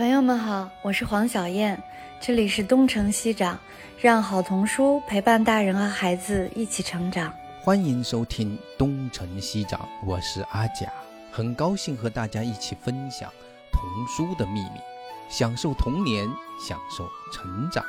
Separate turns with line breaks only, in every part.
朋友们好，我是黄小燕，这里是东城西长，让好童书陪伴大人和孩子一起成长。
欢迎收听东城西长，我是阿甲，很高兴和大家一起分享童书的秘密，享受童年，享受成长。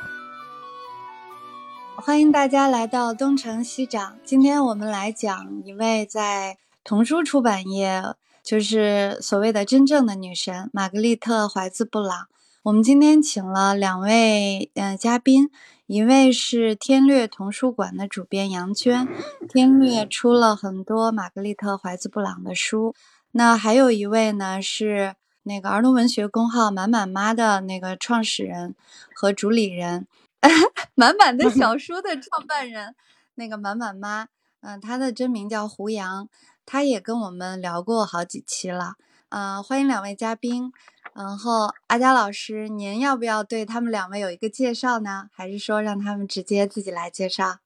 欢迎大家来到东城西长，今天我们来讲一位在童书出版业。就是所谓的真正的女神玛格丽特·怀兹·布朗。我们今天请了两位嗯嘉宾，一位是天略童书馆的主编杨娟，天略出了很多玛格丽特·怀兹·布朗的书。那还有一位呢是那个儿童文学公号满满妈的那个创始人和主理人，满满的小 说的创办人，那个满满妈，嗯，她的真名叫胡杨。他也跟我们聊过好几期了，嗯，欢迎两位嘉宾。然后阿佳老师，您要不要对他们两位有一个介绍呢？还是说让他们直接自己来介绍？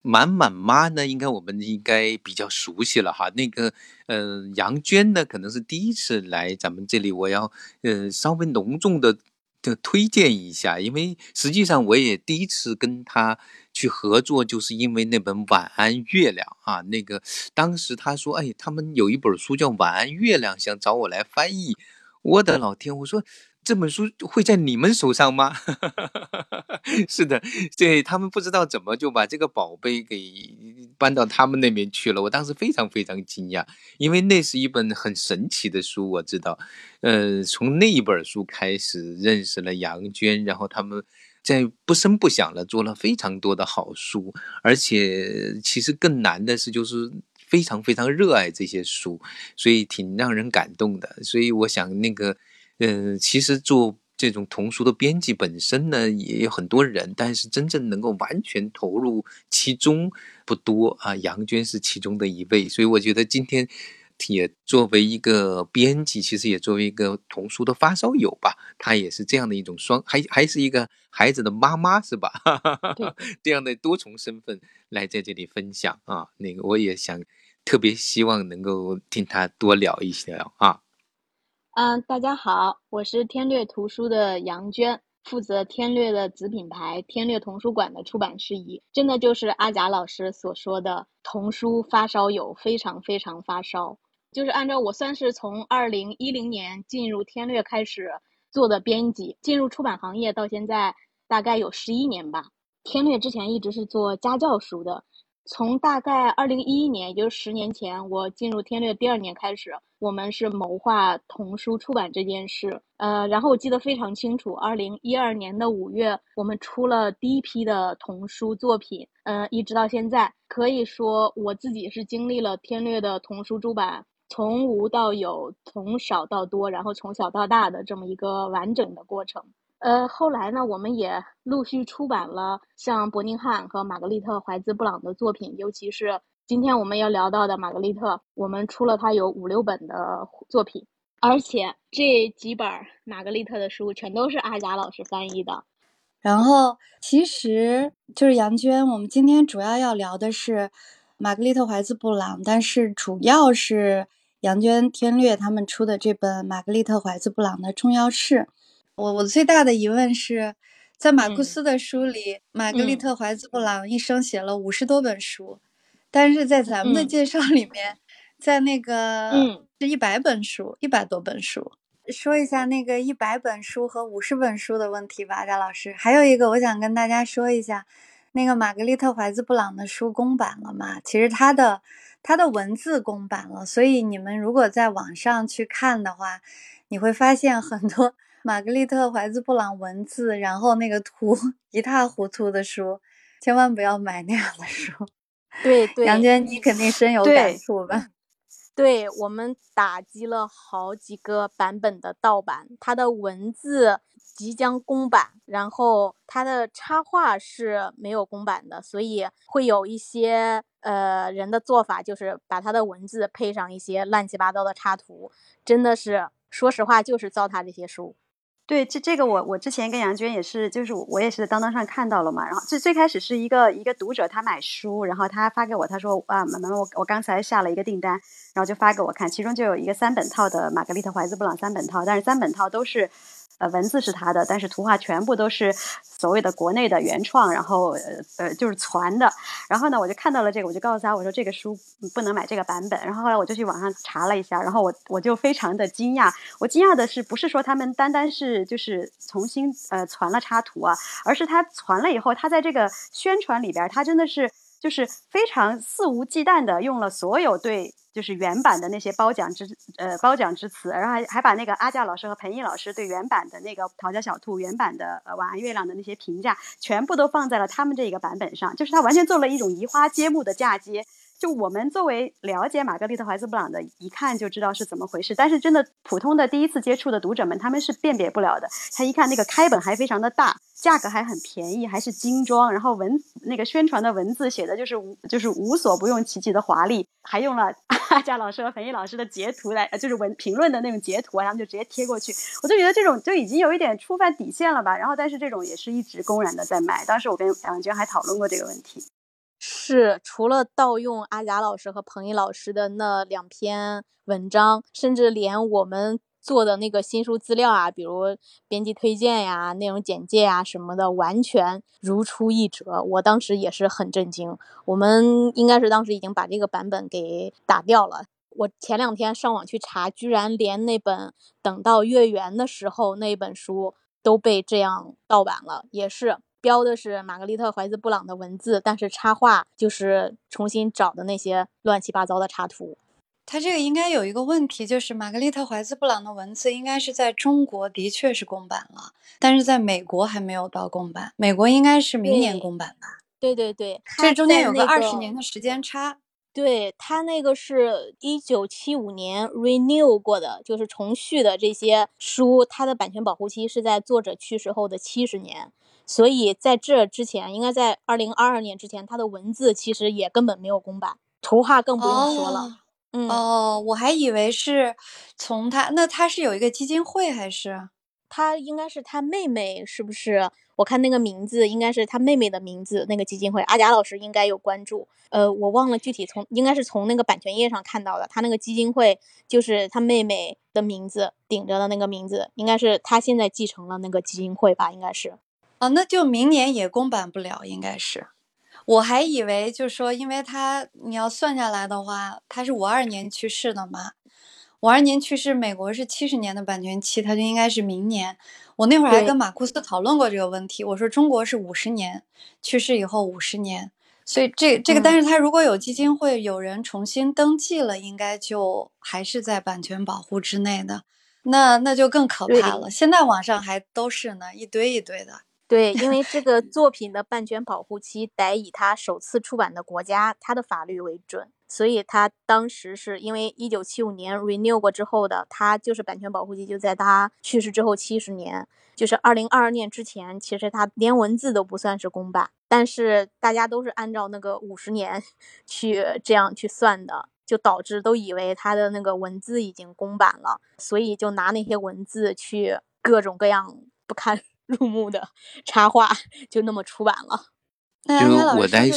满满妈呢，应该我们应该比较熟悉了哈。那个，嗯，杨娟呢，可能是第一次来咱们这里，我要，呃，稍微隆重的。就推荐一下，因为实际上我也第一次跟他去合作，就是因为那本《晚安月亮》啊，那个当时他说，哎，他们有一本书叫《晚安月亮》，想找我来翻译。我的老天，我说。这本书会在你们手上吗？是的，对他们不知道怎么就把这个宝贝给搬到他们那边去了。我当时非常非常惊讶，因为那是一本很神奇的书。我知道，呃，从那一本书开始认识了杨娟，然后他们在不声不响的做了非常多的好书，而且其实更难的是，就是非常非常热爱这些书，所以挺让人感动的。所以我想那个。嗯，其实做这种童书的编辑本身呢，也有很多人，但是真正能够完全投入其中不多啊。杨娟是其中的一位，所以我觉得今天也作为一个编辑，其实也作为一个童书的发烧友吧，她也是这样的一种双，还还是一个孩子的妈妈，是吧？这样的多重身份来在这里分享啊，那个我也想特别希望能够听他多聊一些啊。
嗯，大家好，我是天略图书的杨娟，负责天略的子品牌天略童书馆的出版事宜。真的就是阿贾老师所说的童书发烧友，非常非常发烧。就是按照我算是从二零一零年进入天略开始做的编辑，进入出版行业到现在大概有十一年吧。天略之前一直是做家教书的。从大概二零一一年，也就是十年前，我进入天略第二年开始，我们是谋划童书出版这件事。呃，然后我记得非常清楚，二零一二年的五月，我们出了第一批的童书作品。嗯，一直到现在，可以说我自己是经历了天略的童书出版从无到有，从少到多，然后从小到大的这么一个完整的过程。呃，后来呢，我们也陆续出版了像伯宁汉和玛格丽特·怀兹·布朗的作品，尤其是今天我们要聊到的玛格丽特，我们出了他有五六本的作品，而且这几本玛格丽特的书全都是阿贾老师翻译的。
然后，其实就是杨娟，我们今天主要要聊的是玛格丽特·怀兹·布朗，但是主要是杨娟、天略他们出的这本《玛格丽特·怀兹·布朗的重要事》。我我最大的疑问是，在马库斯的书里，玛格丽特·怀兹·布朗一生写了五十多本书，但是在咱们的介绍里面，在那个是一百本书，一百多本书。说一下那个一百本书和五十本书的问题吧，贾老师。还有一个，我想跟大家说一下，那个玛格丽特·怀兹·布朗的书公版了吗？其实他的他的文字公版了，所以你们如果在网上去看的话，你会发现很多。玛格丽特·怀兹·布朗文字，然后那个图一塌糊涂的书，千万不要买那样的书。
对对，
杨娟，你肯定深有感触吧？
对我们打击了好几个版本的盗版，它的文字即将公版，然后它的插画是没有公版的，所以会有一些呃人的做法，就是把它的文字配上一些乱七八糟的插图，真的是说实话，就是糟蹋这些书。
对，这这个我我之前跟杨娟也是，就是我也是在当当上看到了嘛。然后最最开始是一个一个读者他买书，然后他发给我，他说啊，妈妈，我我刚才下了一个订单，然后就发给我看，其中就有一个三本套的玛格丽特怀兹布朗三本套，但是三本套都是呃文字是他的，但是图画全部都是所谓的国内的原创，然后呃呃就是传的。然后呢，我就看到了这个，我就告诉他我说这个书不能买这个版本。然后后来我就去网上查了一下，然后我我就非常的惊讶。我惊讶的是不是说他们单单是就是重新呃传了插图啊，而是他传了以后，他在这个宣传里边，他真的是。就是非常肆无忌惮的用了所有对就是原版的那些褒奖之呃褒奖之词，然后还还把那个阿佳老师和彭毅老师对原版的那个《讨家小兔》原版的呃《晚安月亮》的那些评价，全部都放在了他们这个版本上，就是他完全做了一种移花接木的嫁接。就我们作为了解玛格丽特怀斯布朗的，一看就知道是怎么回事。但是真的普通的第一次接触的读者们，他们是辨别不了的。他一看那个开本还非常的大，价格还很便宜，还是精装，然后文那个宣传的文字写的就是无就是无所不用其极的华丽，还用了阿贾老师和彭毅老师的截图来，就是文评论的那种截图啊，然后就直接贴过去。我就觉得这种就已经有一点触犯底线了吧。然后但是这种也是一直公然的在卖。当时我跟杨娟还讨论过这个问题。
是，除了盗用阿贾老师和彭毅老师的那两篇文章，甚至连我们做的那个新书资料啊，比如编辑推荐呀、内容简介呀什么的，完全如出一辙。我当时也是很震惊。我们应该是当时已经把这个版本给打掉了。我前两天上网去查，居然连那本等到月圆的时候那本书都被这样盗版了，也是。标的是玛格丽特·怀兹·布朗的文字，但是插画就是重新找的那些乱七八糟的插图。
它这个应该有一个问题，就是玛格丽特·怀兹·布朗的文字应该是在中国的确是公版了，但是在美国还没有到公版。美国应该是明年公版吧？
对对对，
这中间有个二十年的时间差。
对他那个是一九七五年 renew 过的，就是重续的这些书，它的版权保护期是在作者去世后的七十年。所以在这之前，应该在二零二二年之前，他的文字其实也根本没有公版，图画更不用说了。嗯
哦，我还以为是从他那他是有一个基金会还是？
他应该是他妹妹，是不是？我看那个名字应该是他妹妹的名字，那个基金会，阿贾老师应该有关注。呃，我忘了具体从，应该是从那个版权页上看到的。他那个基金会就是他妹妹的名字顶着的那个名字，应该是他现在继承了那个基金会吧？应该是。
啊，那就明年也公版不了，应该是。我还以为就说，因为他你要算下来的话，他是五二年去世的嘛，五二年去世，美国是七十年的版权期，他就应该是明年。我那会儿还跟马库斯讨论过这个问题，我说中国是五十年，去世以后五十年，所以这这个，但是他如果有基金会有人重新登记了，应该就还是在版权保护之内的，那那就更可怕了。现在网上还都是呢，一堆一堆的。
对，因为这个 作品的版权保护期得以它首次出版的国家它的法律为准，所以它当时是因为一九七五年 renew 过之后的，它就是版权保护期就在他去世之后七十年，就是二零二二年之前，其实它连文字都不算是公版，但是大家都是按照那个五十年 去这样去算的，就导致都以为他的那个文字已经公版了，所以就拿那些文字去各种各样不堪。入目的插画就那么出版了。
就
我在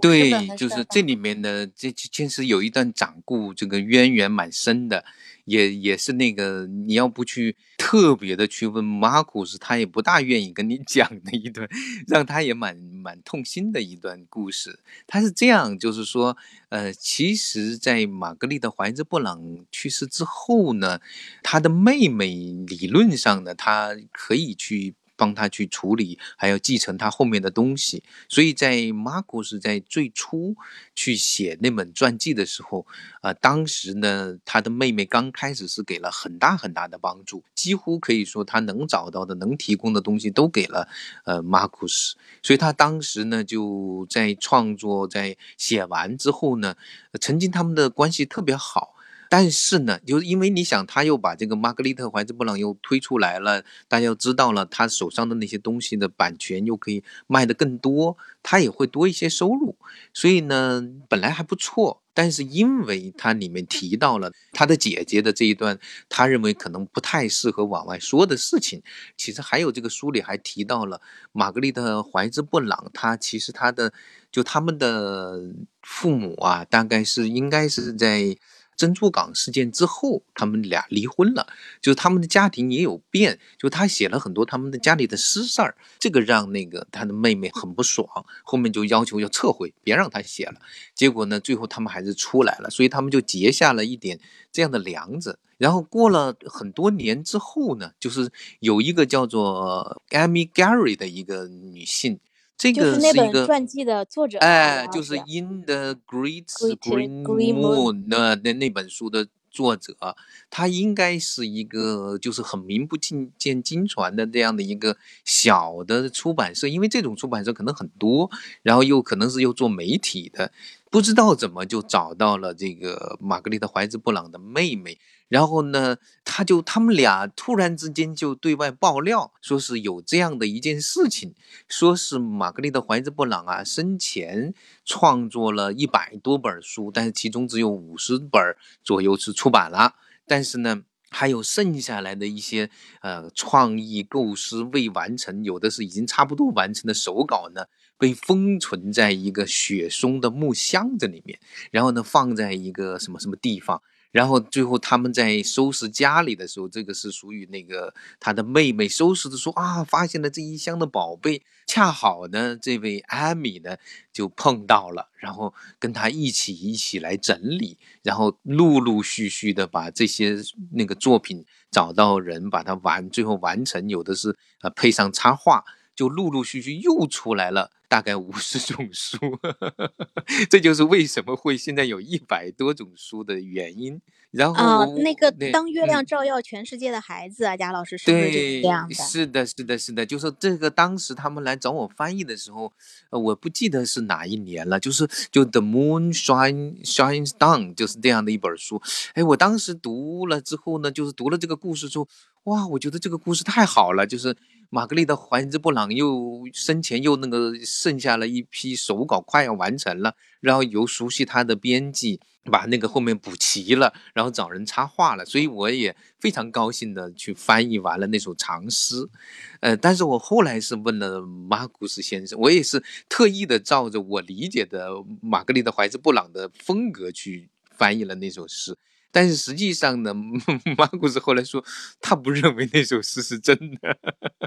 对
对，就是这里面的这其实有一段掌故，这个渊源蛮深的。也也是那个，你要不去特别的去问马库斯，他也不大愿意跟你 讲的一段，让他也蛮蛮痛心的一段故事。他是这样，就是说，呃，其实，在玛格丽特怀兹布朗去世之后呢，他的妹妹理论上呢，他可以去。帮他去处理，还要继承他后面的东西。所以在马库斯在最初去写那本传记的时候，啊，当时呢，他的妹妹刚开始是给了很大很大的帮助，几乎可以说他能找到的、能提供的东西都给了呃马库斯。所以他当时呢，就在创作，在写完之后呢，曾经他们的关系特别好。但是呢，就是因为你想，他又把这个玛格丽特·怀兹·布朗又推出来了，大家知道了他手上的那些东西的版权又可以卖得更多，他也会多一些收入。所以呢，本来还不错。但是因为他里面提到了他的姐姐的这一段，他认为可能不太适合往外说的事情。其实还有这个书里还提到了玛格丽特·怀兹·布朗，他其实他的就他们的父母啊，大概是应该是在。珍珠港事件之后，他们俩离婚了，就是他们的家庭也有变，就他写了很多他们的家里的私事儿，这个让那个他的妹妹很不爽，后面就要求要撤回，别让他写了。结果呢，最后他们还是出来了，所以他们就结下了一点这样的梁子。然后过了很多年之后呢，就是有一个叫做 Amy Gary 的一个女性。这个
是那本
一个
传记的作者，
哎，就是《In the Great Green Moon
Moon》
那那那本书的作者，他应该是一个就是很名不经见经传的这样的一个小的出版社，因为这种出版社可能很多，然后又可能是又做媒体的，不知道怎么就找到了这个玛格丽特·怀兹·布朗的妹妹。然后呢，他就他们俩突然之间就对外爆料，说是有这样的一件事情，说是玛格丽特·怀兹·布朗啊生前创作了一百多本书，但是其中只有五十本左右是出版了，但是呢，还有剩下来的一些呃创意构思未完成，有的是已经差不多完成的手稿呢，被封存在一个雪松的木箱子里面，然后呢放在一个什么什么地方。然后最后他们在收拾家里的时候，这个是属于那个他的妹妹收拾的说啊，发现了这一箱的宝贝，恰好呢这位艾米呢就碰到了，然后跟他一起一起来整理，然后陆陆续续的把这些那个作品找到人，把它完最后完成，有的是呃配上插画，就陆陆续续又出来了。大概五十种书，这就是为什么会现在有一百多种书的原因。然后
啊，那个当月亮
嗯
照耀全世界的孩子啊，贾老师是不是就是
对
这样，的？
是的，是的，是的，就是这个。当时他们来找我翻译的时候，呃，我不记得是哪一年了，就是就 The Moon Shine Shines Down，就是这样的一本书。哎，我当时读了之后呢，就是读了这个故事之后，哇，我觉得这个故事太好了，就是玛格丽特·怀兹·布朗又生前又那个剩下了一批手稿快要完成了，然后由熟悉他的编辑把那个后面补齐了，然后找人插画了，所以我也非常高兴的去翻译完了那首长诗。呃，但是我后来是问了马古斯先生，我也是特意的照着我理解的玛格丽特·怀兹·布朗的风格去翻译了那首诗。但是实际上呢，马古斯后来说他不认为那首诗是真的，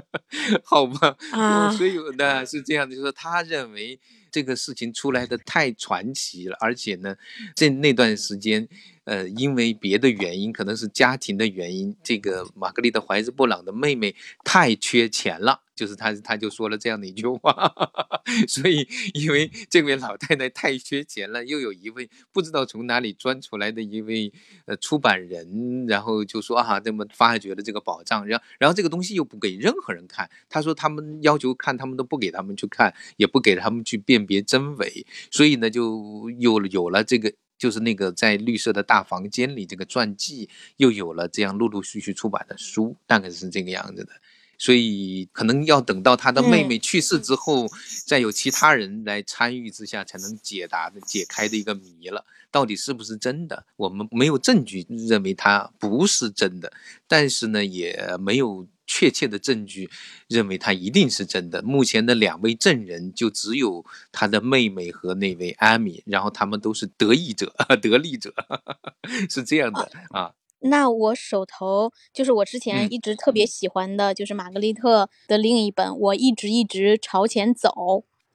好吧？
啊
所以呢是这样的，就是说他认为这个事情出来的太传奇了，而且呢，在那段时间，呃，因为别的原因，可能是家庭的原因，这个玛格丽特·怀斯·布朗的妹妹太缺钱了。就是他，他就说了这样的一句话，所以因为这位老太太太缺钱了，又有一位不知道从哪里钻出来的一位呃出版人，然后就说啊，这么发掘了这个宝藏，然后然后这个东西又不给任何人看，他说他们要求看，他们都不给他们去看，也不给他们去辨别真伪，所以呢，就有了有了这个。就是那个在绿色的大房间里，这个传记又有了这样陆陆续续出版的书，大概是这个样子的。所以可能要等到他的妹妹去世之后，再有其他人来参与之下，才能解答的解开的一个谜了。到底是不是真的？我们没有证据认为它不是真的，但是呢，也没有确切的证据认为它一定是真的。目前的两位证人就只有他的妹妹和那位艾米，然后他们都是得益者、得利者，是这样的啊。
那我手头就是我之前
嗯
一直特别喜欢的，就是玛格丽特的另一本《我一直一直朝前走》，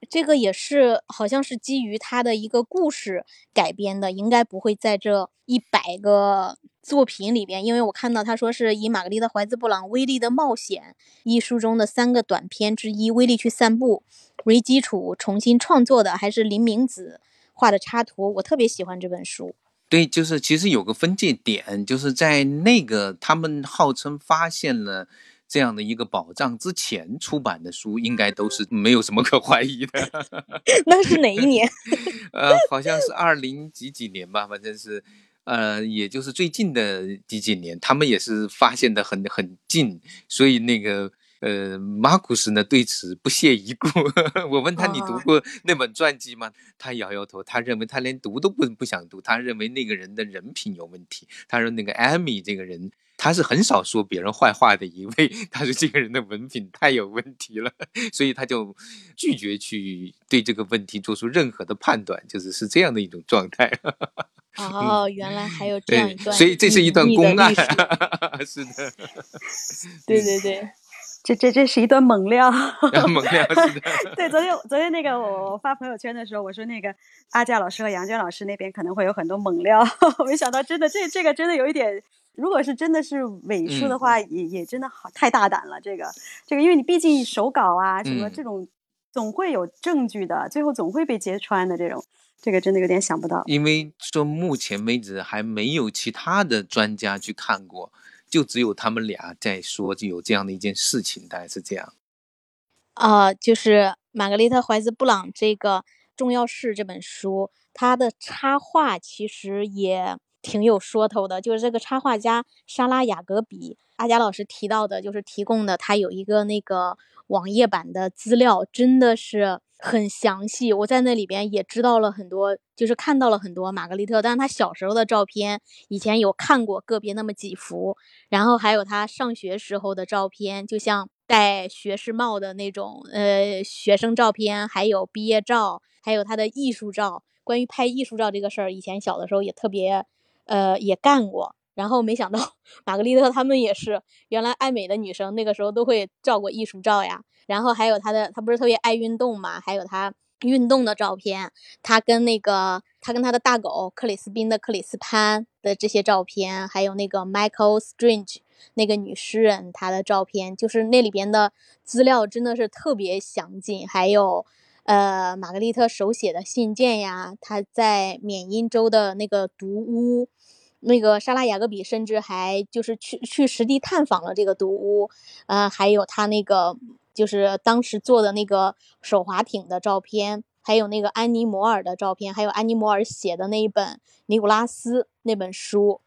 这个也是好像是基于他的一个故事改编的，应该不会在这一百个作品里边，因为我看到他说是以玛格丽特·怀兹·布朗《威力的冒险》一书中的三个短篇之一《威力去散步》为基础重新创作的，还是林明子画的插图，我特别喜欢这本书。
对，就是其实有个分界点，就是在那个他们号称发现了这样的一个宝藏之前出版的书，应该都是没有什么可怀疑的。
那是哪一年？
呃，好像是二零几几年吧，反正是，呃，也就是最近的几几年，他们也是发现的很很近，所以那个。呃，马库斯呢对此不屑一顾。我问他：“你读
哦
过那本传记吗？”他摇摇头，他认为他连读都不不想读，他认为那个人的人品有问题。他说那个艾米这个人，他是很少说别人坏话的一位。他说这个人的文凭太有问题了，所以他就拒绝去对这个问题做出任何的判断，就是是这样的一种状态。
哦，原来还有这样一段，
所以这是一段公案，是的。
对对对。
这这这是一段猛料，
猛料是的。
对，昨天昨天那个我我发朋友圈的时候，我说那个阿佳老师和杨娟老师那边可能会有很多猛料，没想到真的这这个真的有一点，如果是真的是伪书的话，也也真的好太大胆了。这个这个，因为你毕竟手稿啊什么这种，总会有证据的，最后总会被揭穿的这种，这个真的有点想不到。
因为说目前为止还没有其他的专家去看过。就只有他们俩在说，就有这样的一件事情，大概是这样。
啊，就是玛格丽特·怀斯·布朗这个《重要事》这本书，它的插画其实也挺有说头的。就是这个插画家莎拉·雅格比，阿佳老师提到的，就是提供的，他有一个那个网页版的资料，真的是。很详细，我在那里边也知道了很多，就是看到了很多玛格丽特，但是他小时候的照片，以前有看过个别那么几幅，然后还有他上学时候的照片，就像戴学士帽的那种，呃，学生照片，还有毕业照，还有他的艺术照。关于拍艺术照这个事儿，以前小的时候也特别，呃，也干过。然后没想到 玛格丽特他们也是，原来爱美的女生那个时候都会照过艺术照呀。然后还有他的，她不是特别爱运动嘛？还有他运动的照片，他跟那个他跟他的大狗克里斯宾的克里斯潘的这些照片，还有那个 Michael Strange 那个女诗人她的照片，就是那里边的资料真的是特别详尽。还有，呃，玛格丽特手写的信件呀，她在缅因州的那个独屋，那个莎拉雅各比甚至还就是去去实地探访了这个独屋，呃，还有他那个。就是当时做的那个手划艇的照片，还有那个安妮摩尔的照片，还有安妮摩尔写的那一本《尼古拉斯》那本书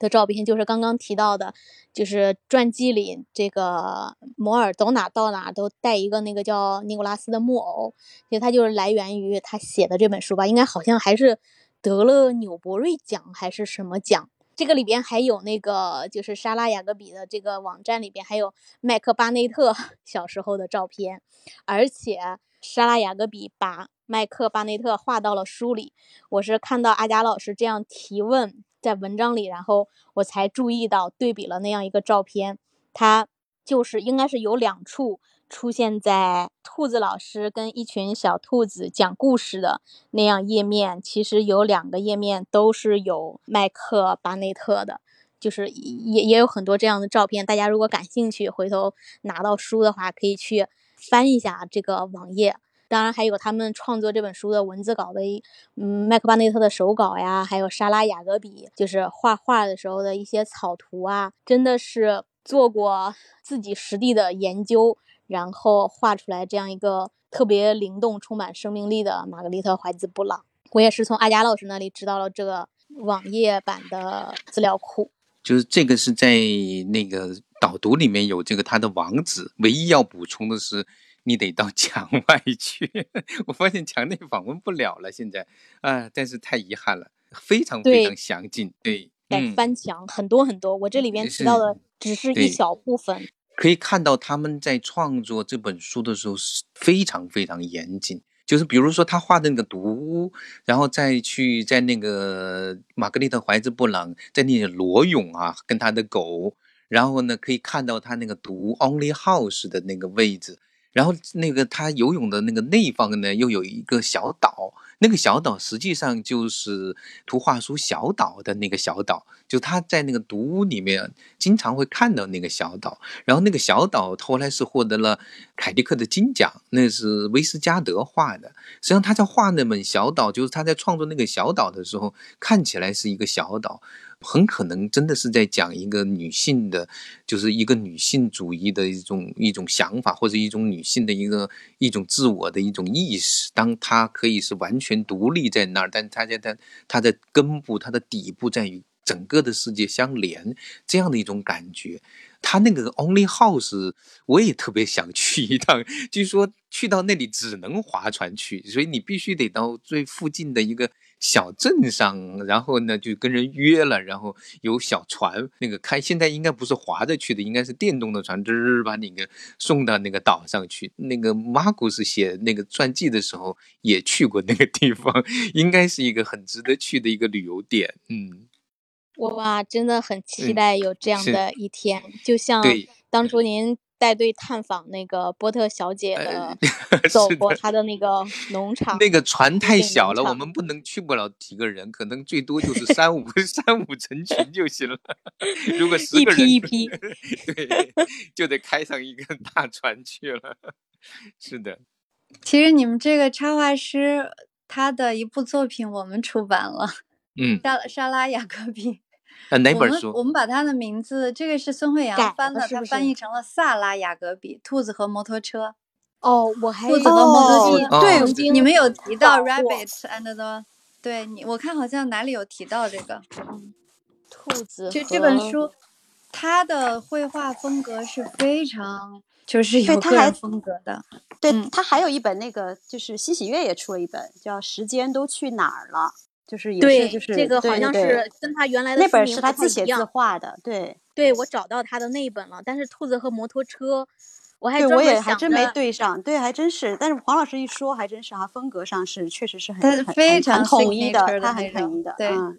的照片，就是刚刚提到的，就是传记里这个摩尔走哪到哪都带一个那个叫尼古拉斯的木偶，其实他就是来源于他写的这本书吧，应该好像还是得了纽伯瑞奖还是什么奖。这个里边还有那个，就是莎拉雅各比的这个网站里边还有麦克巴内特 小时候的照片，而且莎拉雅各比把麦克巴内特画到了书里。我是看到阿佳老师这样提问在文章里，然后我才注意到对比了那样一个照片，它就是应该是有两处。出现在兔子老师跟一群小兔子讲故事的那样页面，其实有两个页面都是有麦克巴内特的，就是也也有很多这样的照片。大家如果感兴趣，回头拿到书的话，可以去翻一下这个网页。当然还有他们创作这本书的文字稿的，嗯，麦克巴内特的手稿呀，还有莎拉雅格比就是画画的时候的一些草图啊，真的是做过自己实地的研究。然后画出来这样一个特别灵动、充满生命力的玛格丽特·怀兹·布朗，我也是从阿佳老师那里知道了这个网页版的资料库。
就是这个是在那个导读里面有这个他的网址，唯一要补充的是，你得到 墙外去。我发现墙内访问不了了，现在啊，但是太遗憾了，非常非常详尽。对，
得翻墙很多很多，我这里边提到的只是一小部分。
可以看到他们在创作这本书的时候是非常非常严谨，就是比如说他画的那个毒屋，然后再去在那个玛格丽特·怀兹·布朗在那里裸泳啊，跟他的狗，然后呢可以看到他那个独屋 Only House 的那个位置，然后那个他游泳的那个内方呢又有一个小岛。那个小岛实际上就是图画书小岛的那个小岛，就他在那个独屋里面经常会看到那个小岛。然后那个小岛后来是获得了凯迪克的金奖，那是威斯加德画的。实际上他在画那本小岛，就是他在创作那个小岛的时候，看起来是一个小岛。很可能真的是在讲一个女性的，就是一个女性主义的一种一种想法，或者一种女性的一个一种自我的一种意识。当她可以是完全独立在那儿，但她在她她的根部，她的底部在与整个的世界相连，这样的一种感觉。他那个 Only House，我也特别想去一趟。据说 去到那里只能划船去，所以你必须得到最附近的一个小镇上，然后呢就跟人约了，然后有小船那个开，现在应该不是划着去的，应该是电动的船，吱把你给送到那个岛上去。那个马古斯写那个传记的时候也去过那个地方，应该是一个很值得去的一个旅游点。嗯，
哇，真的很期
嗯
待有这样的一天，就像当初您带队探访那个波特小姐的，
呃
走过她的那个农场，
那个船太小了，我们不能去不了几个人，可能最多就是三五 三五成群就行了。如果 十
一
个人，
批一批
对，就得开上一个大船去了。是的，
其实你们这个插画师他的一部作品我们出版了，
嗯，
莎莎拉雅各宾。
呃，哪
我们
本书？
我们把他的名字，这个是孙慧
改
阳翻的，他翻译成了萨拉雅格比，兔子和摩托车。
哦，我还
兔子和摩托车，
哦
对你们有提到 rabbit and the，对你我看好像哪里有提到这个。
兔子
就这本书，他的绘画风格是非常就是有个人风格的。
对
嗯
他还有一本那个，就是新喜悦也出了一本，叫《时间都去哪儿了》，就是也
对
是就是
这个好像是跟他原来的
那本是他自写自画的，对
对我找到他的那一本了，但是兔子和摩托车，我还
对，我也还真没对上，对，还真是。但是黄老师一说，还真是啊，风格上是确实是很
非常
统一的，他很统一的，
对
嗯。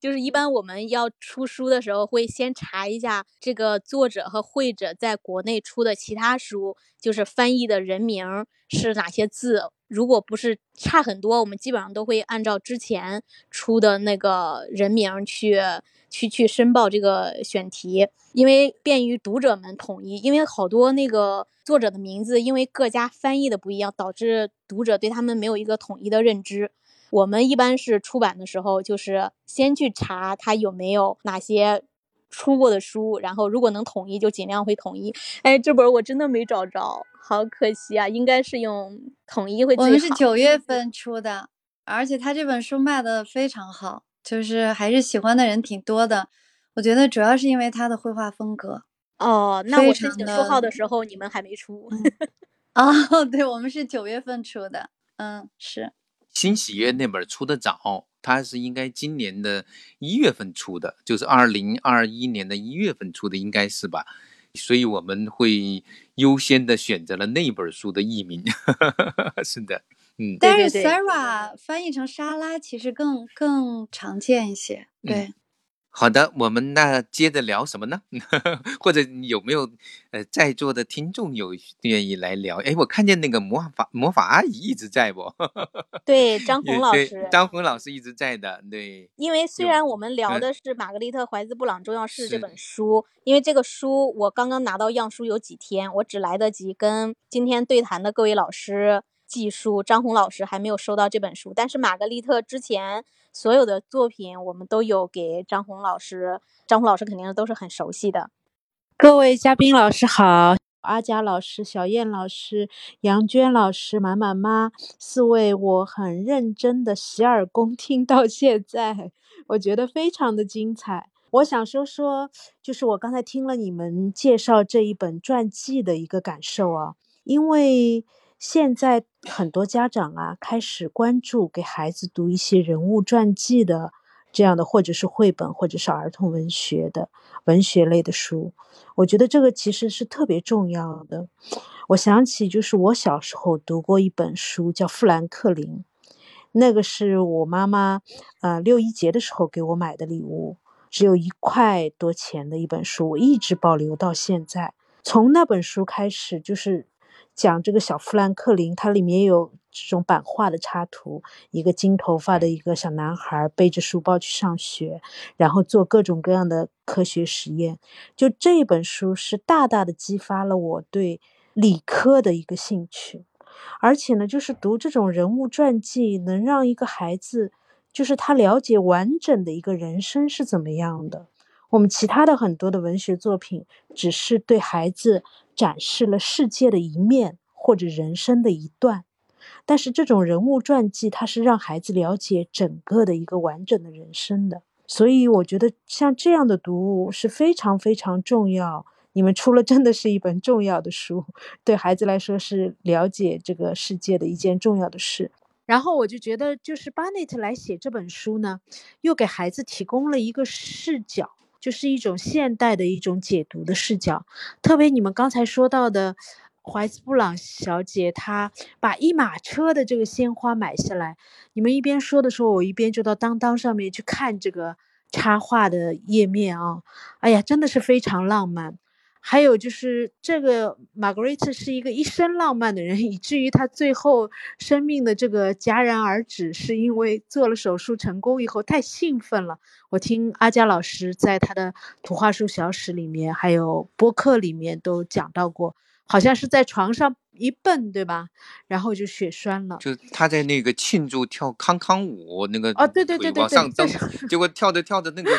就是一般我们要出书的时候，会先查一下这个作者和会者在国内出的其他书，就是翻译的人名儿是哪些字。如果不是差很多，我们基本上都会按照之前出的那个人名去去去申报这个选题，因为便于读者们统一。因为好多那个作者的名字，因为各家翻译的不一样，导致读者对他们没有一个统一的认知。我们一般是出版的时候，就是先去查他有没有哪些出过的书，然后如果能统一，就尽量会统一。哎，这本我真的没找着，好可惜啊！应该是用统一会最好。
我们是九月份出的，而且他这本书卖的非常好，就是还是喜欢的人挺多的。我觉得主要是因为他的绘画风格。
哦，那我申请书号的时候，你们还没出。
哦，对，我们是九月份出的，嗯，是。
新喜悦那本出的早，它是应该今年的一月份出的，就是二零二一年的一月份出的，应该是吧？所以我们会优先的选择了那本书的译名。是的，嗯，
但是 Sarah 翻译成沙拉其实更更常见一些，对。
好的，我们那接着聊什么呢？或者有没有呃在座的听众有愿意来聊？哎，我看见那个魔法魔法阿姨一直在不？
对，张红老师。
张红老师一直在的，对，
因为虽然我们聊
嗯
的是玛格丽特·怀兹·布朗重要事这本书，因为这个书我刚刚拿到样书有几天，我只来得及跟今天对谈的各位老师寄书。张红老师还没有收到这本书，但是玛格丽特之前所有的作品我们都有给张红老师，张红老师肯定都是很熟悉的。
各位嘉宾老师好，阿佳老师、小燕老师、杨娟老师、满满妈四位，我很认真的洗耳恭听到现在，我觉得非常的精彩。我想说说，就是我刚才听了你们介绍这一本传记的一个感受啊，因为现在很多家长啊开始关注给孩子读一些人物传记的这样的，或者是绘本，或者是儿童文学的文学类的书。我觉得这个其实是特别重要的。我想起就是我小时候读过一本书，叫《富兰克林》，那个是我妈妈呃六一节的时候给我买的礼物，只有一块多钱的一本书，我一直保留到现在。从那本书开始，就是讲这个小富兰克林，它里面有这种版画的插图，一个金头发的一个小男孩背着书包去上学，然后做各种各样的科学实验。就这本书是大大的激发了我对理科的一个兴趣，而且呢，就是读这种人物传记，能让一个孩子，就是他了解完整的一个人生是怎么样的。我们其他的很多的文学作品，只是对孩子展示了世界的一面或者人生的一段，但是这种人物传记，它是让孩子了解整个的一个完整的人生的。所以我觉得像这样的读物是非常非常重要。你们出了真的是一本重要的书，对孩子来说是了解这个世界的一件重要的事。然后我就觉得，就是巴内特来写这本书呢，又给孩子提供了一个视角，就是一种现代的一种解读的视角。特别你们刚才说到的，怀斯布朗小姐她把一马车的这个鲜花买下来，你们一边说的时候，我一边就到当当上面去看这个插画的页面啊，哎呀，真的是非常浪漫。还有就是这个玛格丽特是一个一生浪漫的人，以至于她最后生命的这个戛然而止，是因为做了手术成功以后太兴奋了。我听阿佳老师在他的图画书小史里面，还有播客里面都讲到过。好像是在床上一蹦，对吧？然后就血栓了。
就他在那个庆祝跳康康舞，那个
啊，对对对对，
往上蹬，结果跳着跳着那个，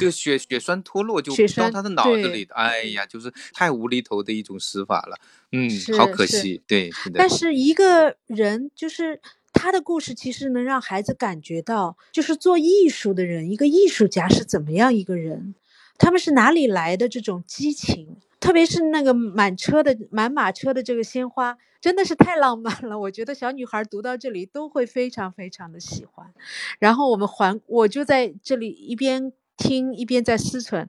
这个血血栓脱落就到他的脑子里。哎呀，就是太无厘头的一种死法了。嗯，好可惜。对，
但是一个人就是他的故事，其实能让孩子感觉到，就是做艺术的人，一个艺术家是怎么样一个人，他们是哪里来的这种激情。特别是那个满车的满马车的这个鲜花，真的是太浪漫了。我觉得小女孩读到这里都会非常非常的喜欢。然后我们环，我就在这里一边听一边在思忖，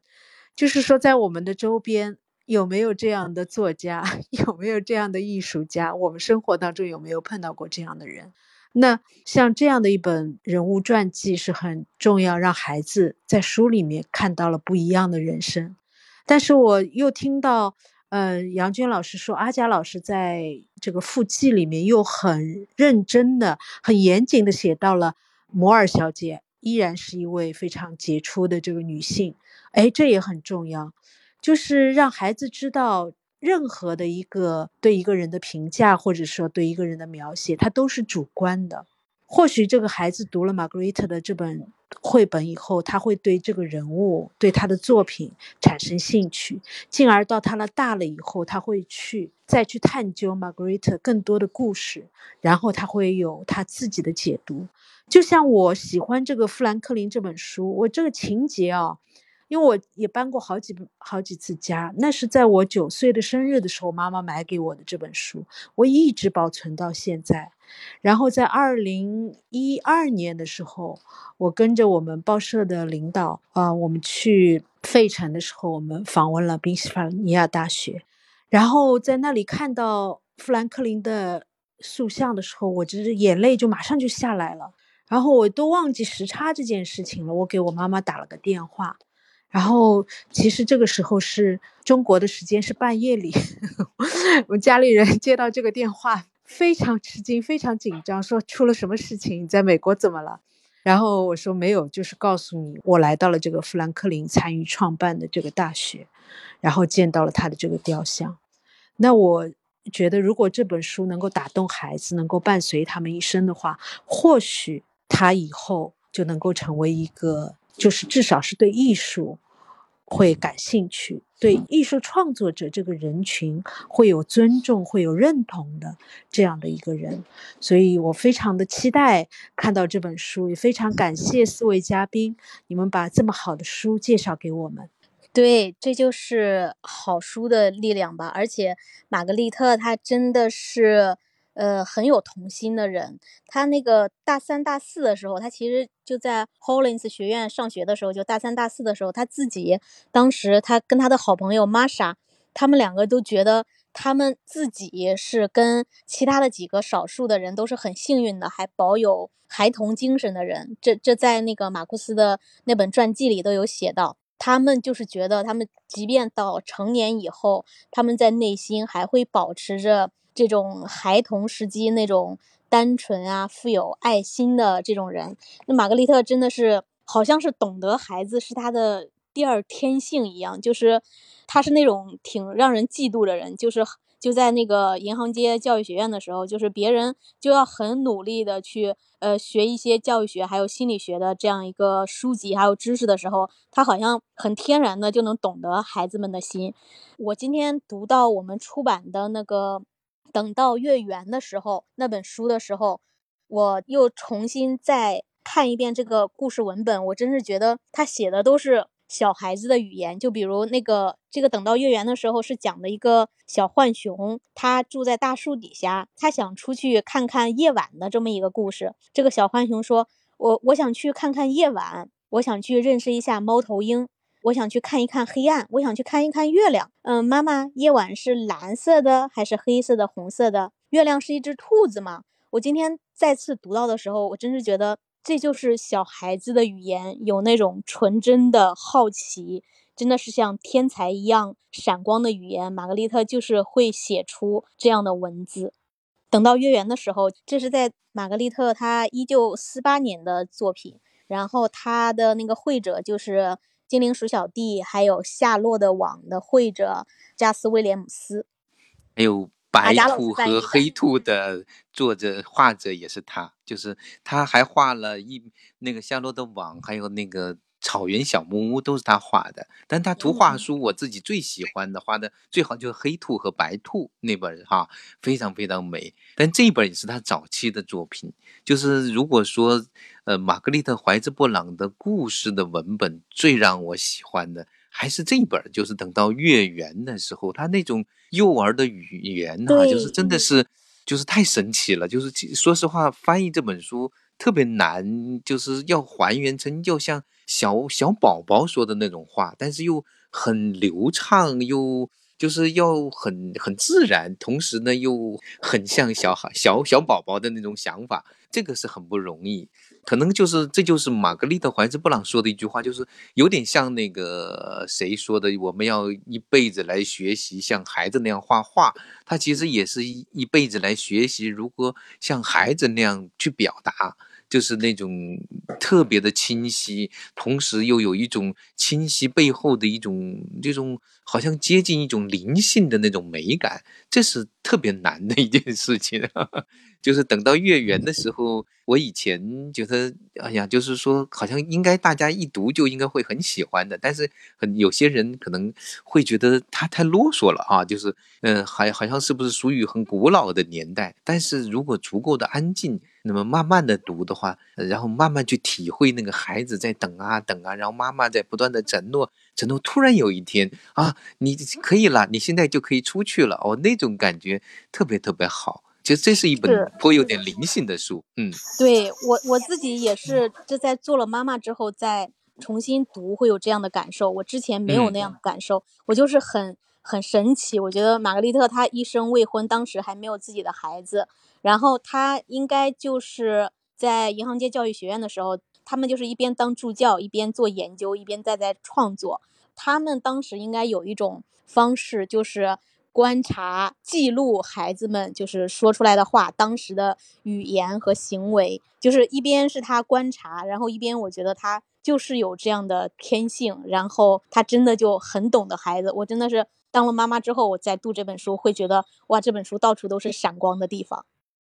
就是说在我们的周边有没有这样的作家，有没有这样的艺术家？我们生活当中有没有碰到过这样的人？那像这样的一本人物传记是很重要，让孩子在书里面看到了不一样的人生。但是我又听到，呃，杨娟老师说，阿佳老师在这个附记里面又很认真的、很严谨的写到了摩尔小姐依然是一位非常杰出的这个女性。哎，这也很重要，就是让孩子知道，任何的一个对一个人的评价，或者说对一个人的描写，它都是主观的。或许这个孩子读了玛格丽特的这本。绘本以后，他会对这个人物、对他的作品产生兴趣，进而到他了大了以后，他会去再去探究 Margaret 更多的故事，然后他会有他自己的解读。就像我喜欢这个富兰克林这本书，我这个情节啊，因为我也搬过好几好几次家，那是在我九岁的生日的时候，妈妈买给我的这本书，我一直保存到现在。然后在二零一二年的时候，我跟着我们报社的领导啊，我们去费城的时候，我们访问了宾夕法尼亚大学，然后在那里看到富兰克林的塑像的时候，我就是眼泪就马上就下来了。然后我都忘记时差这件事情了，我给我妈妈打了个电话，然后其实这个时候是中国的时间是半夜里，我家里人接到这个电话。非常吃惊，非常紧张，说出了什么事情？你在美国怎么了？然后我说没有，就是告诉你，我来到了这个富兰克林参与创办的这个大学，然后见到了他的这个雕像。那我觉得，如果这本书能够打动孩子，能够伴随他们一生的话，或许他以后就能够成为一个，就是至少是对艺术。会感兴趣，对艺术创作者这个人群会有尊重、会有认同的这样的一个人，所以我非常的期待看到这本书，也非常感谢四位嘉宾，你们把这么好的书介绍给我们。
对，这就是好书的力量吧。而且玛格丽特她真的是。呃，很有童心的人。他那个大三、大四的时候，他其实就在 Hollins 学院上学的时候，就大三、大四的时候，他自己当时他跟他的好朋友 Masha，他们两个都觉得他们自己是跟其他的几个少数的人都是很幸运的，还保有孩童精神的人。这这在那个马库斯的那本传记里都有写到。他们就是觉得，他们即便到成年以后，他们在内心还会保持着。这种孩童时期那种单纯啊、富有爱心的这种人，那玛格丽特真的是好像是懂得孩子是他的第二天性一样，就是他是那种挺让人嫉妒的人。就是就在那个银行街教育学院的时候，就是别人就要很努力的去呃学一些教育学还有心理学的这样一个书籍还有知识的时候，他好像很天然的就能懂得孩子们的心。我今天读到我们出版的那个。等到月圆的时候，那本书的时候，我又重新再看一遍这个故事文本，我真是觉得他写的都是小孩子的语言，就比如那个这个等到月圆的时候是讲的一个小浣熊，它住在大树底下，它想出去看看夜晚的这么一个故事。这个小浣熊说：“我我想去看看夜晚，我想去认识一下猫头鹰，我想去看一看黑暗，我想去看一看月亮。嗯，妈妈，夜晚是蓝色的还是黑色的、红色的？月亮是一只兔子吗？”我今天再次读到的时候，我真是觉得这就是小孩子的语言，有那种纯真的好奇，真的是像天才一样闪光的语言。玛格丽特就是会写出这样的文字。等到月圆的时候，这是在玛格丽特她一九四八年的作品，然后她的那个绘者就是精灵鼠小弟，还有夏洛的网的绘者加斯威廉姆斯，
还有。白兔和黑兔的作者画者也是他，就是他还画了一那个夏洛的网，还有那个草原小木屋都是他画的。但他图画书我自己最喜欢的画的最好就是黑兔和白兔那本哈，非常非常美。但这一本也是他早期的作品。就是如果说呃玛格丽特怀兹布朗的故事的文本最让我喜欢的。还是这本，就是等到月圆的时候，他那种幼儿的语言哈，就是真的是，就是太神奇了。就是说实话，翻译这本书特别难，就是要还原成要像小小宝宝说的那种话，但是又很流畅，又就是要很很自然，同时呢又很像小孩小小宝宝的那种想法，这个是很不容易。可能就是，这就是玛格丽特怀兹布朗说的一句话，就是有点像那个谁说的，我们要一辈子来学习像孩子那样画画。他其实也是一一辈子来学习如何像孩子那样去表达，就是那种特别的清晰，同时又有一种清晰背后的一种这种好像接近一种灵性的那种美感，这是特别难的一件事情。就是等到月圆的时候，我以前觉得，哎呀，就是说，好像应该大家一读就应该会很喜欢的，但是很有些人可能会觉得他太啰嗦了啊，就是，嗯，还好像是不是属于很古老的年代？但是如果足够的安静，那么慢慢的读的话，然后慢慢去体会那个孩子在等啊等啊，然后妈妈在不断的承诺，承诺，突然有一天啊，你可以了，你现在就可以出去了，哦，那种感觉特别特别好。其实这是一本颇有点灵性的书，嗯，
对我我自己也是，这在做了妈妈之后再重新读会有这样的感受，我之前没有那样的感受，我就是很很神奇，我觉得玛格丽特她一生未婚，当时还没有自己的孩子，然后他应该就是在银行街教育学院的时候，他们就是一边当助教，一边做研究，一边在在创作，他们当时应该有一种方式就是。观察、记录孩子们就是说出来的话，当时的语言和行为，就是一边是他观察，然后一边我觉得他就是有这样的天性，然后他真的就很懂得孩子。我真的是当了妈妈之后，我在读这本书，会觉得哇，这本书到处都是闪光的地方。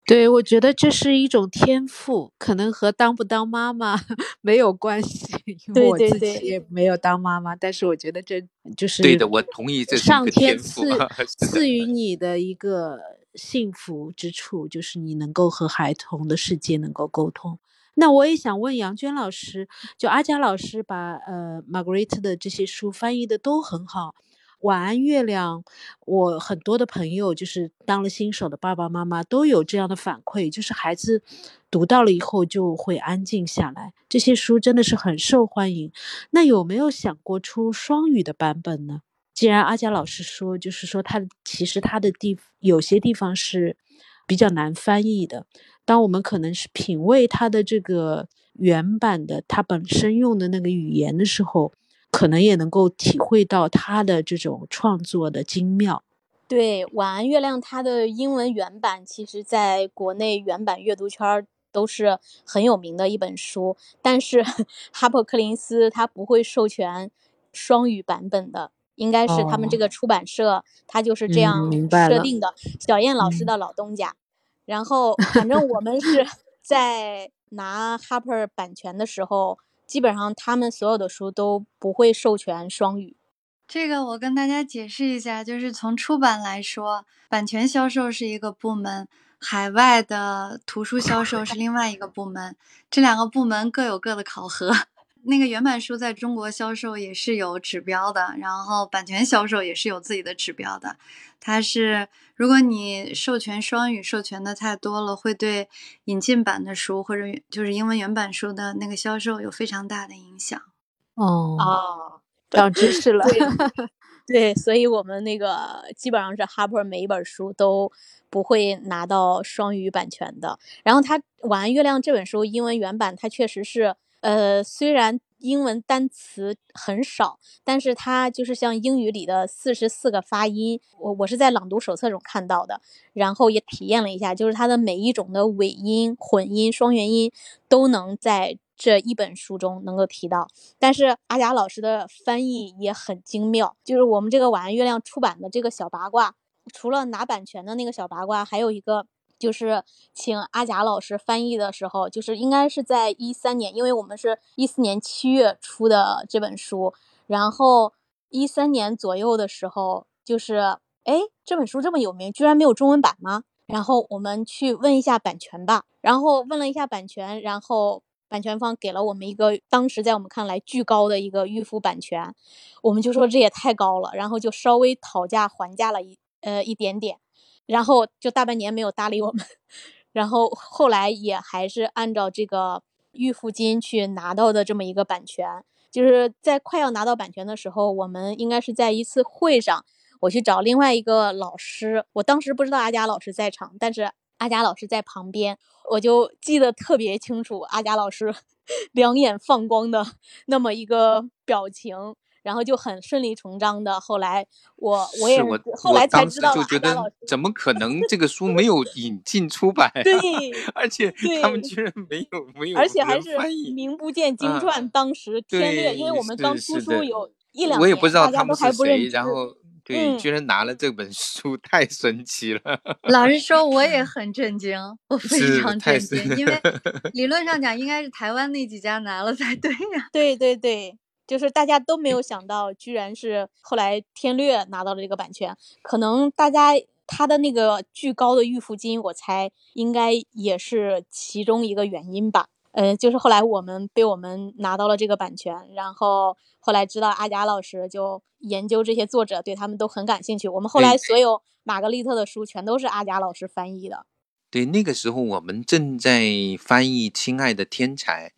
对，我觉得这是一种天赋，可能和当不当妈妈 没有关系，因为我自己也没有当妈妈。但是我觉得这就是
对的，我同意这
上天
赐
赐予你的一个幸福之处，就是你能够和孩童的世界能够沟通。那我也想问杨娟老师，就阿佳老师把呃 Margaret 的这些书翻译的都很好。晚安，月亮。我很多的朋友就是当了新手的爸爸妈妈都有这样的反馈，就是孩子读到了以后就会安静下来。这些书真的是很受欢迎。那有没有想过出双语的版本呢？既然阿佳老师说，就是说他其实他的地有些地方是比较难翻译的。当我们可能是品味他的这个原版的他本身用的那个语言的时候。可能也能够体会到他的这种创作的精妙。
对，《晚安月亮》它的英文原版，其实在国内原版阅读圈都是很有名的一本书。但是 哈珀·柯林斯他不会授权双语版本的，应该是他们这个出版社他就是这样设定的。小燕老师的老东家。然后，反正我们是 在拿哈珀版权的时候。基本上，他们所有的书都不会授权双语。
这个我跟大家解释一下，就是从出版来说，版权销售是一个部门，海外的图书销售是另外一个部门，这两个部门各有各的考核。那个原版书在中国销售也是有指标的，然后版权销售也是有自己的指标的。它是如果你授权双语授权的太多了，会对引进版的书或者就是英文原版书的那个销售有非常大的影响。
哦，
哦，
长知识了。
对 对，所以我们那个基本上是 Harper 每一本书都不会拿到双语版权的。然后他《晚安月亮》这本书英文原版，它确实是呃，虽然英文单词很少，但是它就是像英语里的四十四个发音，我我是在朗读手册中看到的，然后也体验了一下，就是它的每一种的尾音、混音、双元音都能在这一本书中能够提到。但是阿贾老师的翻译也很精妙，就是我们这个《晚安月亮》出版的这个小八卦，除了拿版权的那个小八卦，还有一个就是请阿贾老师翻译的时候，就是应该是在一三年，因为我们是一四年七月出的这本书，然后一三年左右的时候，就是哎这本书这么有名，居然没有中文版吗？然后我们去问一下版权吧，然后问了一下版权，然后版权方给了我们一个当时在我们看来巨高的一个预付版权，我们就说这也太高了，然后就稍微讨价还价了一呃一点点，然后就大半年没有搭理我们，然后后来也还是按照这个预付金去拿到的这么一个版权，就是在快要拿到版权的时候，我们应该是在一次会上，我去找另外一个老师，我当时不知道阿佳老师在场，但是阿佳老师在旁边，我就记得特别清楚，阿佳老师 两眼放光的那么一个表情。然后就很顺理成章的，后来我我也后来才知道
就觉得怎么可 能这个书没有引进出版、啊？
对
而且他们居然没有没有
而且还是。名不见经
啊
传，当时天略，因为我们刚出书有一两年，
我也不知道他们。然后对，
嗯
居然拿了这本书，太神奇了。
老实说，我也很震惊，我非常震惊，因为理论上讲应该是台湾那几家拿了才对呀、
对对对，就是大家都没有想到，居然是后来天略拿到了这个版权，可能大家他的那个巨高的预付金，我猜应该也是其中一个原因吧。嗯，就是后来我们被我们拿到了这个版权，然后后来知道阿贾老师就研究这些作者，对他们都很感兴趣。我们后来所有玛格丽特的书全都是阿贾老师翻译的。
对，那个时候我们正在翻译《亲爱的天才》，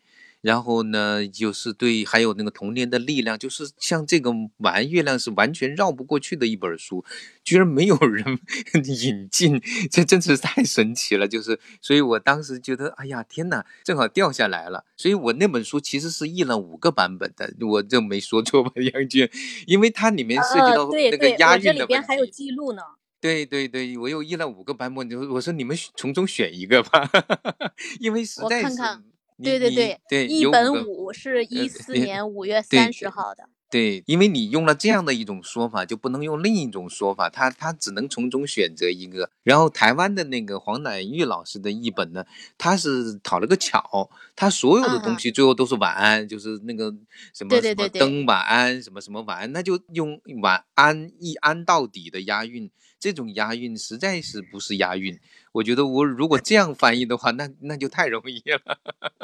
然后呢，就是对，还有那个童年的力量，就是像这个《晚安月亮》是完全绕不过去的一本书，居然没有人 引进，这真是太神奇了。就是，所以我当时觉得，哎呀，天哪，正好掉下来了。所以我那本书其实是译了五个版本的，我这没说错吧，杨军？因为它里面涉及
呃，
到那个押
我这里
韵的问
边还有。记录呢。
对对对，我又译了五个版本，我我说你们从中选一个吧，因为实在是
看看
你你
对对对，
对
一本五是一
呃
四年五月
对
三十号的。
对，因为你用了这样的一种说法，就不能用另一种说法，他他只能从中选择一个。然后台湾的那个黄乃玉老师的译本呢，他是讨了个巧，他所有的东
嗯
西最后都是晚安，就是那个什么什么灯晚安，什么什么晚安，那就用晚安一安到底的押韵，这种押韵实在是不是押韵。我觉得我如果这样翻译的话，那那就太容易了。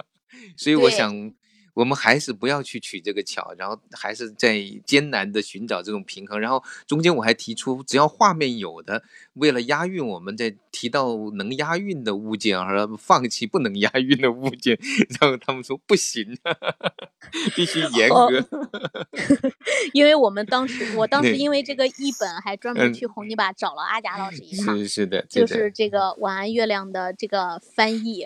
所以我想，我们还是不要去取这个巧，然后还是在艰难的寻找这种平衡。然后中间我还提出，只要画面有的，为了押韵，我们在提到能押韵的物件，而放弃不能押韵的物件。然后他们说不行，必须严
哦
格。
因为我们当时，我当时因为这个译本还专门
嗯
去红泥巴找了阿贾老师一趟，
是是的，
就是这个《晚安月亮》的这个翻译。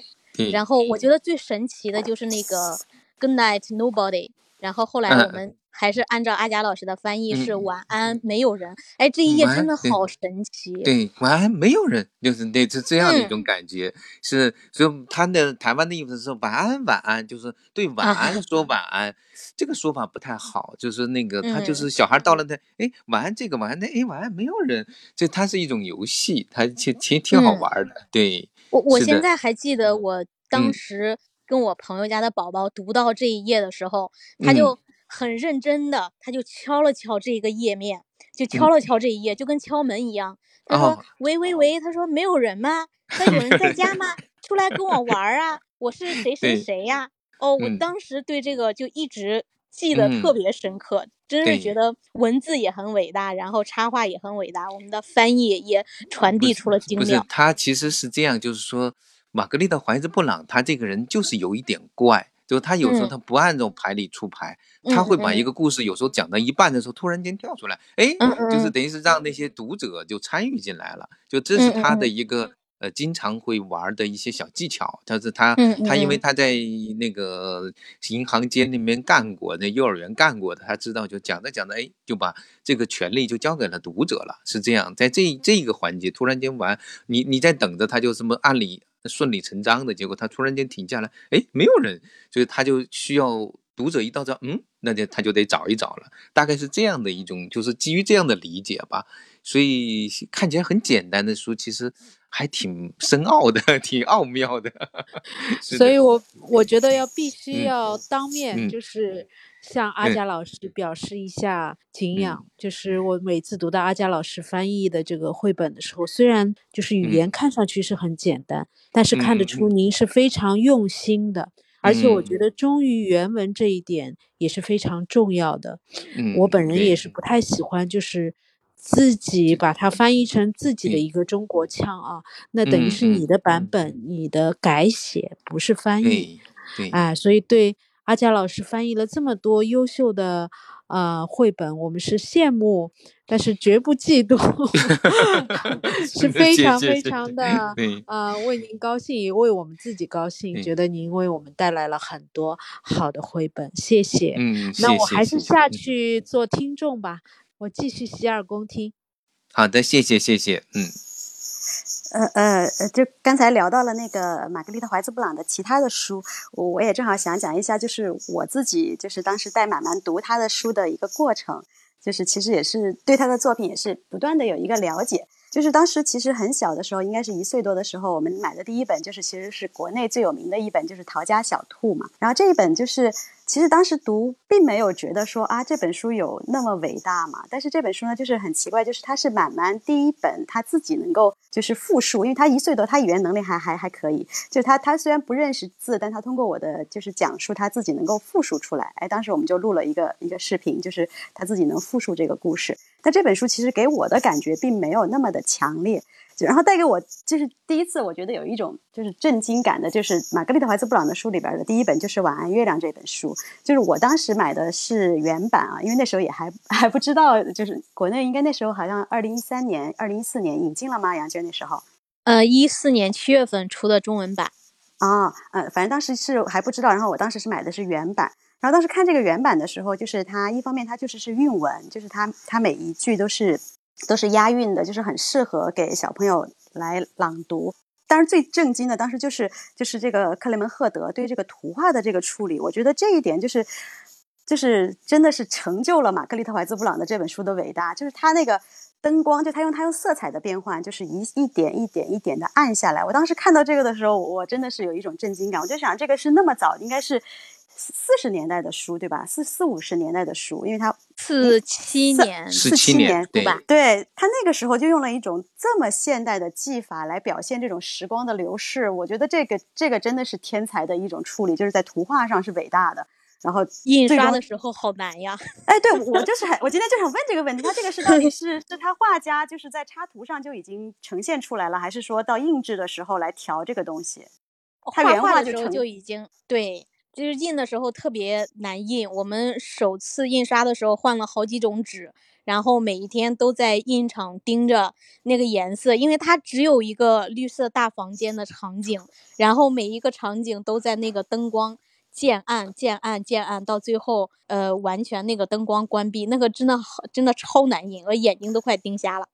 然后我觉得最神奇的就是那个 Good Night Nobody，然后后来我
嗯
们还是按照阿贾老师的翻译是
嗯
晚安没有人。哎，这一页真的好神奇。
对，晚安，没有人，就是那，是这样的一
嗯
种感觉。是，所以他的台湾的意思是晚安，晚安，就是对晚
啊
安 说晚安，这个说法不太好。就是那个他就
嗯
是小孩到了那，哎，晚安这个晚安那，哎，晚安没有人，这它是一种游戏，它其其实挺好
嗯
玩儿的。对，
我我现在还记得我当
嗯
时跟我朋友家的宝宝读到这一页的时候，他
嗯
就很认真的，他就敲了敲这个页面，就敲了敲这一页，就跟敲门一样。他说
嗯哦：“
喂喂喂，他说没有人吗？他有人在家吗？出来跟我玩儿啊！我是谁谁谁呀、哦，我
嗯
当时对这个就一直记得特
嗯
别深刻，真是觉得文字也很伟大，然后插画也很伟大，我们的翻译也传递出了精
不是。他其实是这样，就是说，玛格丽特怀兹布朗他这个人就是有一点怪，就是他有时候
嗯。
他不按照牌理出牌，
嗯
他会把
嗯。
一个故事有时候讲到一半的时候，突然间跳出来，哎，就是等于是让那些读者就参与进来了，就这是他的一个。呃，经常会玩的一些小技巧，但是他
嗯嗯
他因为
嗯。
他在那个银行街那边干过，那幼儿园干过的，他知道就讲着讲着，哎，就把这个权利就交给了读者了，是这样。在这这个环节突然间玩，你你在等着他就这么按理顺理成章的结果，他突然间停下来，哎，没有人，所以他就需要读者一到这，嗯，那就他就得找一找了，大概是这样的一种，就是基于这样的理解吧。所以看起来很简单的书，其实还挺深奥的，挺奥妙的。的
所以我我觉得要必须
嗯
要当面
嗯
就是向阿
嗯
佳老师表示一下敬
嗯
仰。就是我每次读到阿佳老师翻译的这个绘本的时候，虽然就是语
嗯
言看上去是很简单，但是看得出您是非常用心的。而且我觉
嗯
得忠于原文这一点也是非常重要的。
嗯，
我本人也是不太喜欢，就是自己把它翻译成自己的一个中国腔啊，那等于
嗯
是你的版
嗯
本、你的改写，不是翻译。哎，所以对阿佳老师翻译了这么多优秀的呃绘本，我们是羡慕，但是绝不嫉妒 是非常非常的
对
呃为您高兴，也为我们自己高兴，
对
觉得您为我们带来了很多好的绘本，谢谢。
嗯，
那我还是下
嗯
去做听众吧，我继续洗耳恭听。
好的，谢谢谢谢，嗯
呃呃呃，就刚才聊到了那个玛格丽特怀兹布朗的其他的书，我我也正好想讲一下，就是我自己就是当时带满满读他的书的一个过程，就是其实也是对他的作品也是不断的有一个了解。就是当时其实很小的时候，应该是一岁多的时候，我们买的第一本就是其实是国内最有名的一本，就是《逃家小兔》嘛。然后这一本就是其实当时读并没有觉得说啊这本书有那么伟大嘛，但是这本书呢就是很奇怪，就是它是满满第一本他自己能够就是复述，因为他一岁多，他语言能力还还还可以，就他他虽然不认识字，但他通过我的就是讲述他自己能够复述出来。哎，当时我们就录了一个一个视频，就是他自己能复述这个故事。但这本书其实给我的感觉并没有那么的强烈。就然后带给我就是第一次，我觉得有一种就是震惊感的，就是玛格丽特怀斯布朗的书里边的第一本就是《晚安月亮》这本书，就是我当时买的是原版啊，因为那时候也还 还不知道，就是国内应该那时候好像二零一三年、二零一四年引进了吗？杨娟那时候
呃，一四年七月份出的中文版。
啊，呃，反正当时是还不知道，然后我当时是买的是原版。然后当时看这个原版的时候，就是它一方面它就是是韵文，就是它它每一句都是都是押韵的，就是很适合给小朋友来朗读。当然最震惊的当时就是就是这个克雷门赫德对这个图画的这个处理，我觉得这一点就是就是真的是成就了玛格丽特怀兹布朗的这本书的伟大，就是他那个。灯光就他用他用色彩的变换，就是一一点一点一点的暗下来。我当时看到这个的时候，我真的是有一种震惊感。我就想，这个是那么早，应该是四四十年代的书，对吧？四四五十年代的书，因为他
四七年，
四七年对
吧？对他那个时候就用了一种这么现代的技法来表现这种时光的流逝。我觉得这个这个真的是天才的一种处理，就是在图画上是伟大的。然后
印刷的时候好难呀。
哎，对我就是很，我今天就想问这个问题，他这个是到底 是是他画家就是在插图上就已经呈现出来了，还是说到印制的时候来调这个东西？他
画
原
画的时候
画就成
就已经对，就是印的时候特别难印。我们首次印刷的时候换了好几种纸，然后每一天都在印厂盯着那个颜色，因为它只有一个绿色大房间的场景，然后每一个场景都在那个灯光渐暗、渐暗、渐暗，到最后呃完全那个灯光关闭，那个真的好真的超难印，我眼睛都快盯瞎了。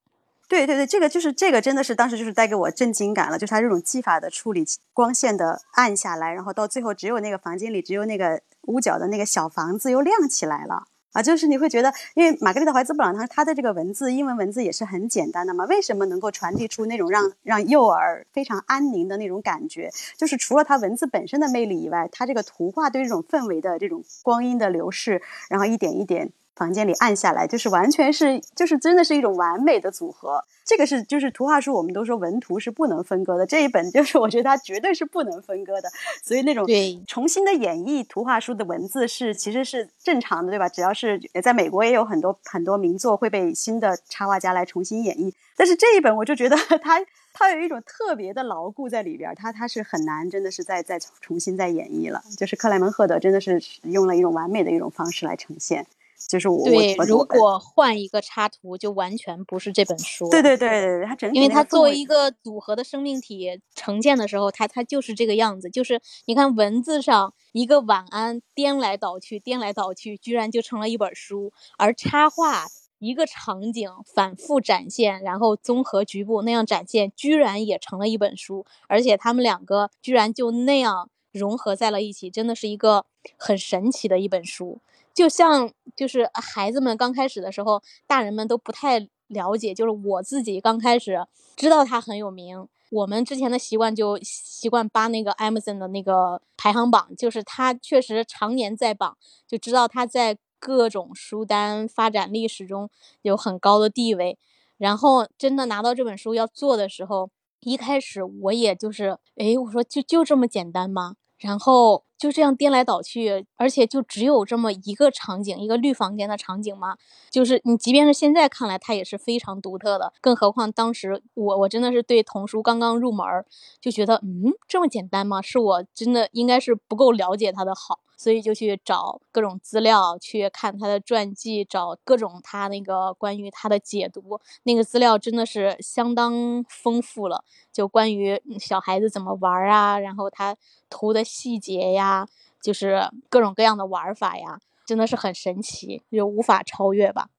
对对对，这个就是这个真的是当时就是带给我震惊感了，就是他这种技法的处理，光线的暗下来，然后到最后只有那个房间里只有那个屋角的那个小房子又亮起来了。啊，就是你会觉得，因为玛格丽特怀兹布朗他他的这个文字，英文文字也是很简单的嘛，为什么能够传递出那种让让幼儿非常安宁的那种感觉？就是除了他文字本身的魅力以外，他这个图画对这种氛围的这种光阴的流逝，然后一点一点房间里按下来，就是完全是，就是真的是一种完美的组合。这个是就是图画书，我们都说文图是不能分割的，这一本就是 我觉得它绝对是不能分割的。所以那种
对
重新的演绎图画书的文字是其实是正常的，对吧？只要是在美国也有很多很多名作会被新的插画家来重新演绎，但是这一本我就觉得 它它有一种特别的牢固在里边儿，它它是很难真的是再再重新再演绎了。就是克莱门赫德真的是用了一种完美的一种方式来呈现。就是我
对，
我
如果换一个插图，就完全不是这本书。
对对对对对，它整体
因为它作为一个组合的生命体呈现的时候，它它就是这个样子，就是你看文字上一个晚安颠来倒去，颠来倒去，居然就成了一本书，而插画一个场景反复展现，然后综合局部那样展现，居然也成了一本书，而且他们两个居然就那样融合在了一起，真的是一个很神奇的一本书。就像就是孩子们刚开始的时候，大人们都不太了解，就是我自己刚开始知道他很有名。我们之前的习惯就习惯扒那个 Amazon 的那个排行榜，就是他确实常年在榜，就知道他在各种书单发展历史中有很高的地位。然后真的拿到这本书要做的时候，一开始我也就是，诶，我说就就这么简单吗？然后就这样颠来倒去，而且就只有这么一个场景，一个绿房间的场景嘛？就是你即便是现在看来，它也是非常独特的。更何况当时我我真的是对童书刚刚入门儿，就觉得嗯这么简单吗？是我真的应该是不够了解它的好，所以就去找各种资料，去看他的传记，找各种他那个关于他的解读，那个资料真的是相当丰富了。就关于小孩子怎么玩啊，然后他图的细节呀，就是各种各样的玩法呀，真的是很神奇，就无法超越吧。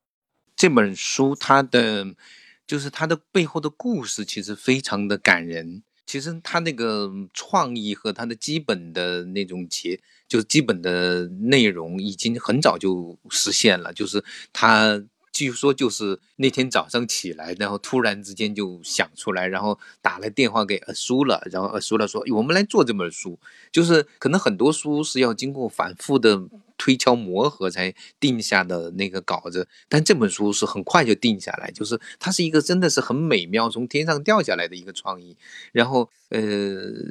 这本书它的就是它的背后的故事，其实非常的感人。其实他那个创意和他的基本的那种结，就是基本的内容，已经很早就实现了。就是他据说就是那天早上起来，然后突然之间就想出来，然后打了电话给尔苏了，然后尔苏了说：“我们来做这本书。”就是可能很多书是要经过反复的推敲磨合才定下的那个稿子，但这本书是很快就定下来，就是它是一个真的是很美妙从天上掉下来的一个创意。然后呃，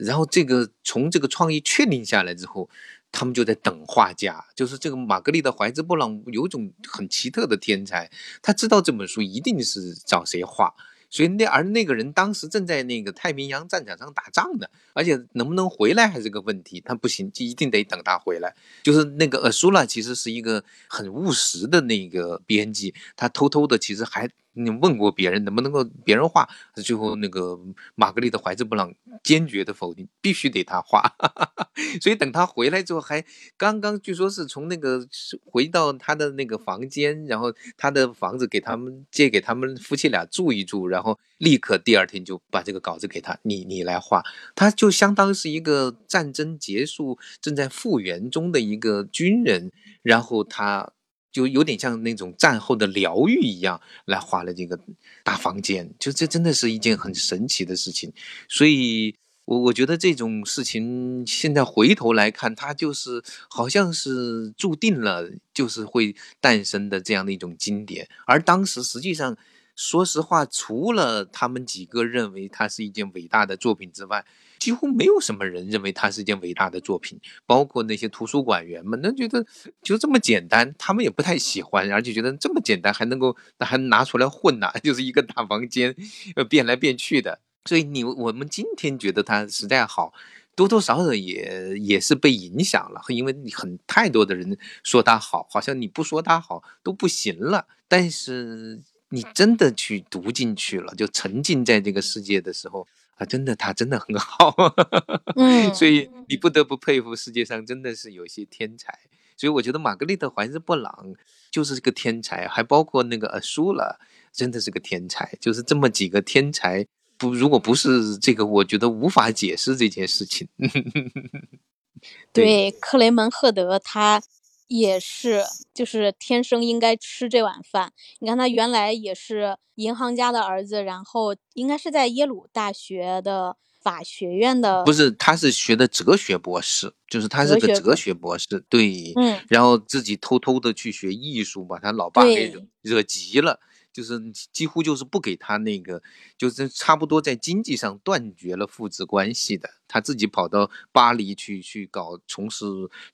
然后这个从这个创意确定下来之后。他们就在等画家，就是这个玛格丽特·怀兹·布朗有种很奇特的天才，他知道这本书一定是找谁画，所以那而那个人当时正在那个太平洋战场上打仗呢，而且能不能回来还是个问题，他不行，就一定得等他回来。就是那个呃苏拉其实是一个很务实的那个编辑，他偷偷的其实还你问过别人能不能够别人画，最后那个玛格丽特·怀兹·布朗坚决的否定，必须得他画。所以等他回来之后，还刚刚据说是从那个回到他的那个房间，然后他的房子给他们借给他们夫妻俩住一住，然后立刻第二天就把这个稿子给他，你你来画，他就相当是一个战争结束正在复原中的一个军人，然后他。就有点像那种战后的疗愈一样来画了这个大房间，就这真的是一件很神奇的事情，所以。我我觉得这种事情现在回头来看，它就是好像是注定了，就是会诞生的这样的一种经典。而当时实际上，说实话，除了他们几个认为它是一件伟大的作品之外，几乎没有什么人认为它是一件伟大的作品。包括那些图书馆员们，那觉得就这么简单，他们也不太喜欢，而且觉得这么简单还能够还拿出来混呐、就是一个大房间，呃，变来变去的。所以你我们今天觉得它实在好，多多少少也也是被影响了，因为你很太多的人说它好，好像你不说它好都不行了。但是你真的去读进去了，就沉浸在这个世界的时候啊，真的他真的很好。
嗯
所以你不得不佩服世界上真的是有些天才。所以我觉得玛格丽特·怀斯·布朗就是个天才，还包括那个呃舒拉，真的是个天才。就是这么几个天才。不，如果不是这个，我觉得无法解释这件事情。
对，克雷门赫德他也是，就是天生应该吃这碗饭。你看他原来也是银行家的儿子，然后应该是在耶鲁大学的。法学院的，
不是，他是学的哲学博士，就是他是个哲
哲学博
士，对，
嗯，
然后自己偷偷的去学艺术，把他老爸给惹急了，就是几乎就是不给他那个，就是差不多在经济上断绝了父子关系的。他自己跑到巴黎去去搞从事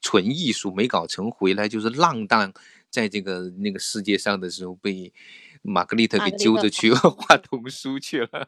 纯艺术，没搞成，回来就是浪荡在这个那个世界上的时候，被玛格丽特给揪着去 画童书去了。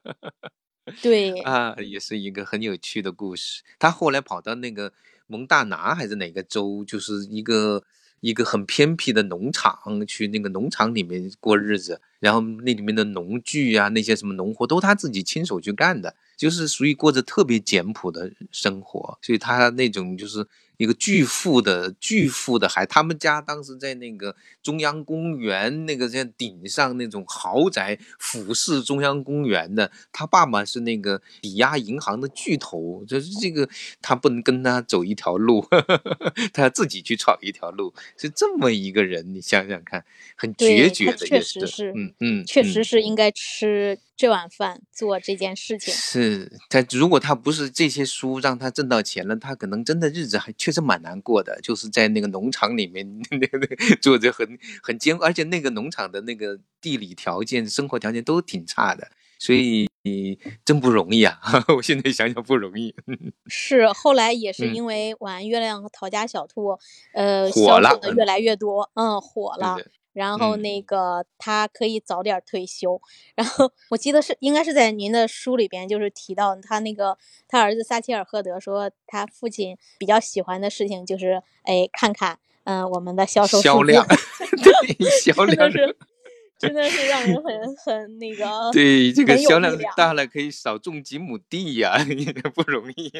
对，
啊，也是一个很有趣的故事。他后来跑到那个蒙大拿还是哪个州，就是一个一个很偏僻的农场去，那个农场里面过日子，然后那里面的农具啊，那些什么农活都他自己亲手去干的，就是属于过着特别简朴的生活。所以他那种就是一个巨富的巨富的孩，他们家当时在那个中央公园那个在顶上那种豪宅俯视中央公园的，他爸爸是那个抵押银行的巨头，就是这个他不能跟他走一条路，他要自己去闯一条路，是这么一个人，你想想看，很决绝的确
实是
嗯嗯，
确
嗯。
实是应该吃这碗饭，做这件事情。
是他，如果他不是这些书让他挣到钱了，他可能真的日子还确实蛮难过的，就是在那个农场里面 那个做着很很艰苦，而且那个农场的那个地理条件、生活条件都挺差的，所以你真不容易啊！我现在想想不容易。
是后来也是
嗯
因为《晚安月亮》和《逃家小兔》，呃，
火了
的越来越多，嗯，火了。然后
嗯
那个他可以早点退休。然后我记得是应该是在您的书里边就是提到他那个他儿子撒切尔赫德说他父亲比较喜欢的事情就是哎看看嗯、我们的销售
销量，对销量
真的是真的是让人很很那个
对这个销量大了，可以少种几亩地呀、也不容易。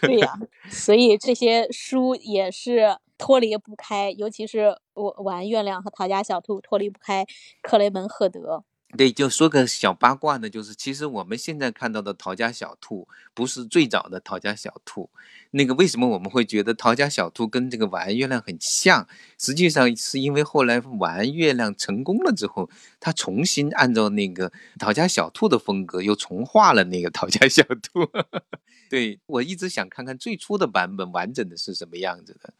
对呀、所以这些书也是脱离不开，尤其是我《晚安月亮》和《逃家小兔》脱离不开克雷门赫德。
对，就说个小八卦呢，就是其实我们现在看到的逃家小兔不是最早的逃家小兔。那个为什么我们会觉得逃家小兔跟这个晚安月亮很像？实际上是因为后来晚安月亮成功了之后，他重新按照那个逃家小兔的风格又重画了那个逃家小兔。对我一直想看看最初的版本完整的是什么样子的。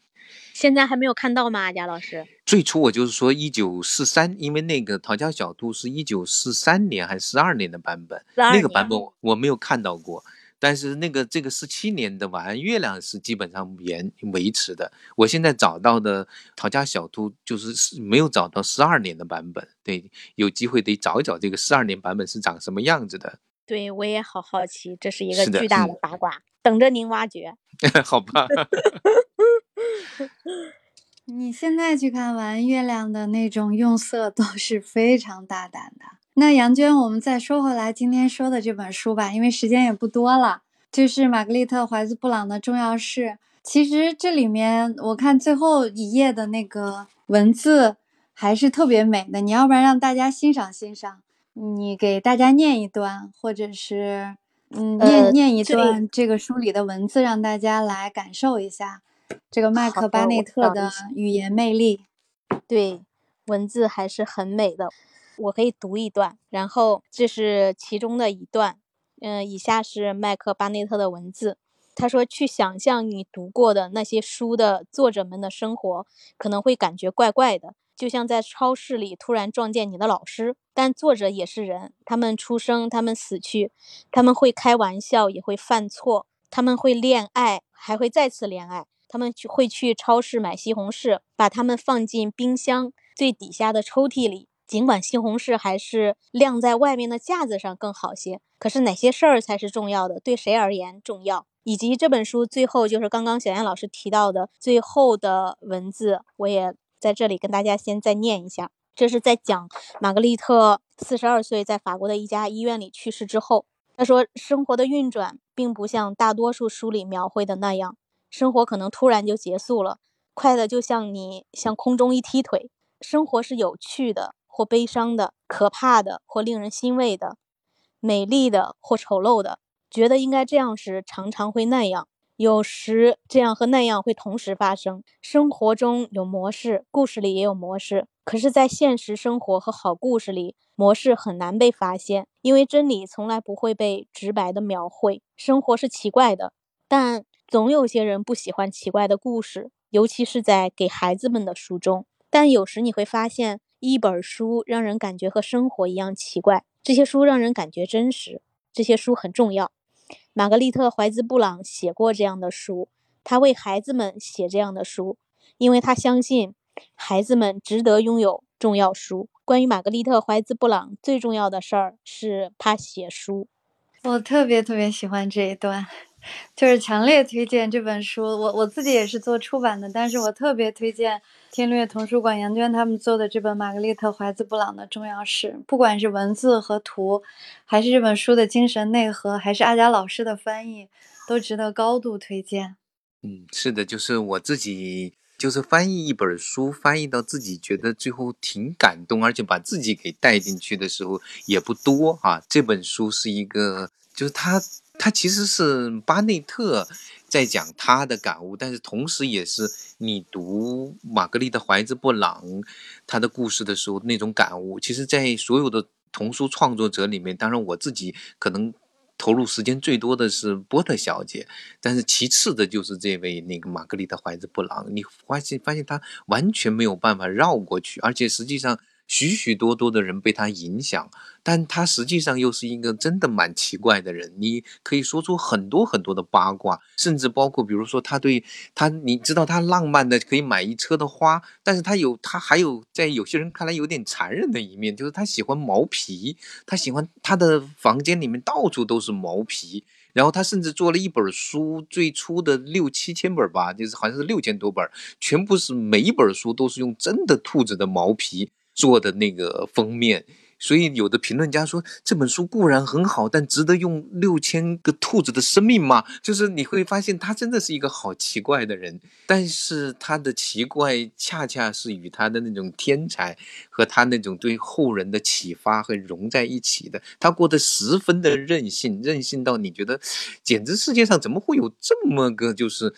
现在还没有看到吗，贾老师？
最初我就是说一九四三，因为那个《逃家小兔》是一九四三年还是四二年的版本，那个版本我我没有看到过。但是那个这个四七年的《晚安月亮》是基本上原维持的。我现在找到的《逃家小兔》就是是没有找到四二年的版本。对，有机会得找一找这个四二年版本是长什么样子的。
对我也好好奇，这是一个巨大的
嗯
八卦，等着您挖掘。
好吧，
你现在去看完月亮的那种用色都是非常大胆的。那杨娟，我们再说回来今天说的这本书吧，因为时间也不多了，就是玛格丽特·怀斯·布朗的《重要事》。其实这里面我看最后一页的那个文字还是特别美的，你要不然让大家欣赏欣赏，你给大家念一段，或者是嗯念、
呃
念一段这个书里的文字，让大家来感受一下这个麦克巴内特的语言魅力。
对，文字还是很美的。我可以读一段，然后这是其中的一段。嗯、以下是麦克巴内特的文字。他说：“去想象你读过的那些书的作者们的生活，可能会感觉怪怪的，就像在超市里突然撞见你的老师。但作者也是人，他们出生，他们死去，他们会开玩笑，也会犯错，他们会恋爱，还会再次恋爱。他们去会去超市买西红柿，把它们放进冰箱最底下的抽屉里。尽管西红柿还是晾在外面的架子上更好些，可是哪些事儿才是重要的？对谁而言重要？以及这本书最后就是刚刚小燕老师提到的最后的文字，我也在这里跟大家先再念一下。这是在讲玛格丽特四十二岁在法国的一家医院里去世之后，他说：“生活的运转并不像大多数书里描绘的那样，生活可能突然就结束了，快的就像你向空中一踢腿。生活是有趣的，或悲伤的，可怕的，或令人欣慰的，美丽的或丑陋的。觉得应该这样时，常常会那样。有时这样和那样会同时发生。生活中有模式，故事里也有模式。可是，在现实生活和好故事里，模式很难被发现，因为真理从来不会被直白的描绘。生活是奇怪的，但总有些人不喜欢奇怪的故事，尤其是在给孩子们的书中。但有时你会发现，一本书让人感觉和生活一样奇怪。这些书让人感觉真实，这些书很重要。玛格丽特·怀兹·布朗写过这样的书，他为孩子们写这样的书，因为他相信孩子们值得拥有重要书。关于玛格丽特·怀兹·布朗最重要的事儿是他写书。
我特别特别喜欢这一段。就是强烈推荐这本书，我我自己也是做出版的，但是我特别推荐天略图书馆杨娟他们做的这本《玛格丽特·怀兹·布朗的重要史》，不管是文字和图，还是这本书的精神内核，还是阿佳老师的翻译，都值得高度推荐。
嗯，是的，就是我自己，就是翻译一本书，翻译到自己觉得最后挺感动，而且把自己给带进去的时候也不多啊。这本书是一个，就是他。他其实是巴内特在讲他的感悟，但是同时也是你读玛格丽特·怀兹·布朗他的故事的时候那种感悟。其实，在所有的童书创作者里面，当然我自己可能投入时间最多的是波特小姐，但是其次的就是这位那个玛格丽特·怀兹·布朗。你发现发现他完全没有办法绕过去，而且实际上。许许多多的人被他影响，但他实际上又是一个真的蛮奇怪的人。你可以说出很多很多的八卦，甚至包括比如说他对他，你知道他浪漫的可以买一车的花，但是他有他还有在有些人看来有点残忍的一面，就是他喜欢毛皮，他喜欢他的房间里面到处都是毛皮，然后他甚至做了一本书，最初的六七千本吧，就是好像是六千多本，全部是每一本书都是用真的兔子的毛皮。做的那个封面，所以有的评论家说这本书固然很好，但值得用六千个兔子的生命吗？就是你会发现他真的是一个好奇怪的人，但是他的奇怪恰恰是与他的那种天才和他那种对后人的启发和融在一起的。他过得十分的任性，任性到你觉得简直世界上怎么会有这么个就是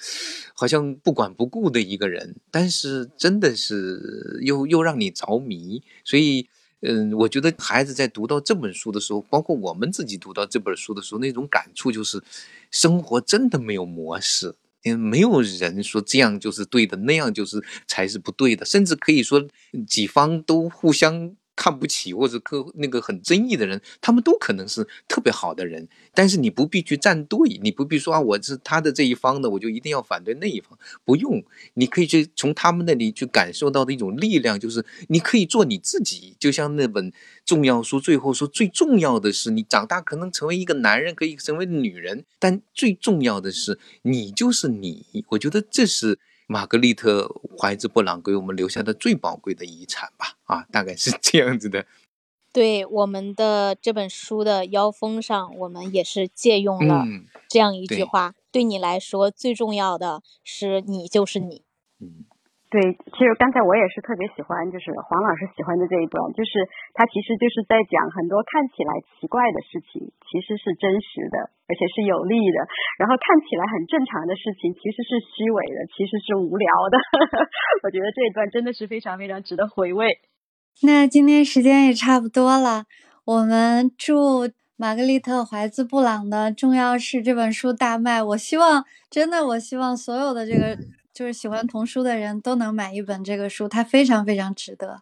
好像不管不顾的一个人？但是真的是又又让你着迷。所以，嗯，我觉得孩子在读到这本书的时候，包括我们自己读到这本书的时候，那种感触就是，生活真的没有模式，因为没有人说这样就是对的，那样就是才是不对的，甚至可以说几方都互相。看不起或者个那个很争议的人，他们都可能是特别好的人，但是你不必去站队，你不必说啊，我是他的这一方的，我就一定要反对那一方，不用，你可以去从他们那里去感受到的一种力量，就是你可以做你自己，就像那本重要书最后说，最重要的是你长大可能成为一个男人，可以成为女人，但最重要的是你就是你，我觉得这是。玛格丽特·怀兹·布朗给我们留下的最宝贵的遗产吧，啊，大概是这样子的。
对我们的这本书的腰封上，我们也是借用了这样一句话：对你来说，最重要的是你就是你。
嗯。
对，其实刚才我也是特别喜欢，就是黄老师喜欢的这一段，就是他其实就是在讲很多看起来奇怪的事情，其实是真实的，而且是有利的；然后看起来很正常的事情，其实是虚伪的，其实是无聊的。我觉得这一段真的是非常非常值得回味。
那今天时间也差不多了，我们祝玛格丽特·怀兹·布朗的《重要是》这本书大卖。我希望，真的，我希望所有的这个。就是喜欢童书的人都能买一本这个书，它非常非常值得。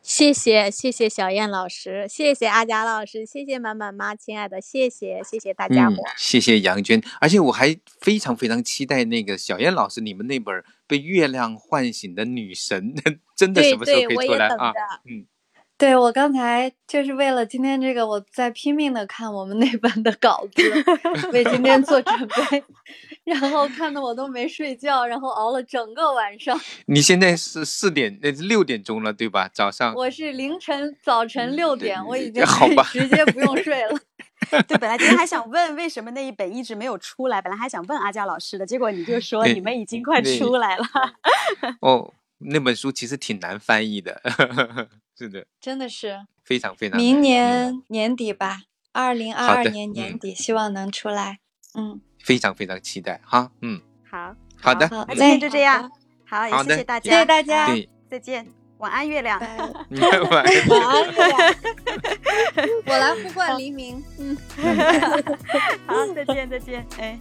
谢谢谢谢小燕老师，谢谢阿佳老师，谢谢满满妈，亲爱的，谢谢谢谢大家伙，
谢谢杨娟。而且我还非常非常期待那个小燕老师你们那本被月亮唤醒的女神，真的什么时候可以出来啊？嗯。
对我刚才就是为了今天这个，我在拼命的看我们那本的稿子，为今天做准备，然后看的我都没睡觉，然后熬了整个晚上。
你现在是四点，那是六点钟了，对吧？早上。
我是凌晨早晨六点，我已经 直接不用睡了。
对，本来今天还想问为什么那一本一直没有出来，本来还想问阿佳老师的，结果你就说你们已经快出来了。
哦，那本书其实挺难翻译的。是的，
真的是
非常非常。
明年年底吧，二零二二年年底，希望能出来。嗯。
非常非常期待哈。嗯，
好，
好的，
今天就这样，好，也
好的
谢谢大家，
谢谢大家，
再见，晚安，月亮。
晚安，月亮。我来呼唤黎明。嗯。
好，再见，再见，哎。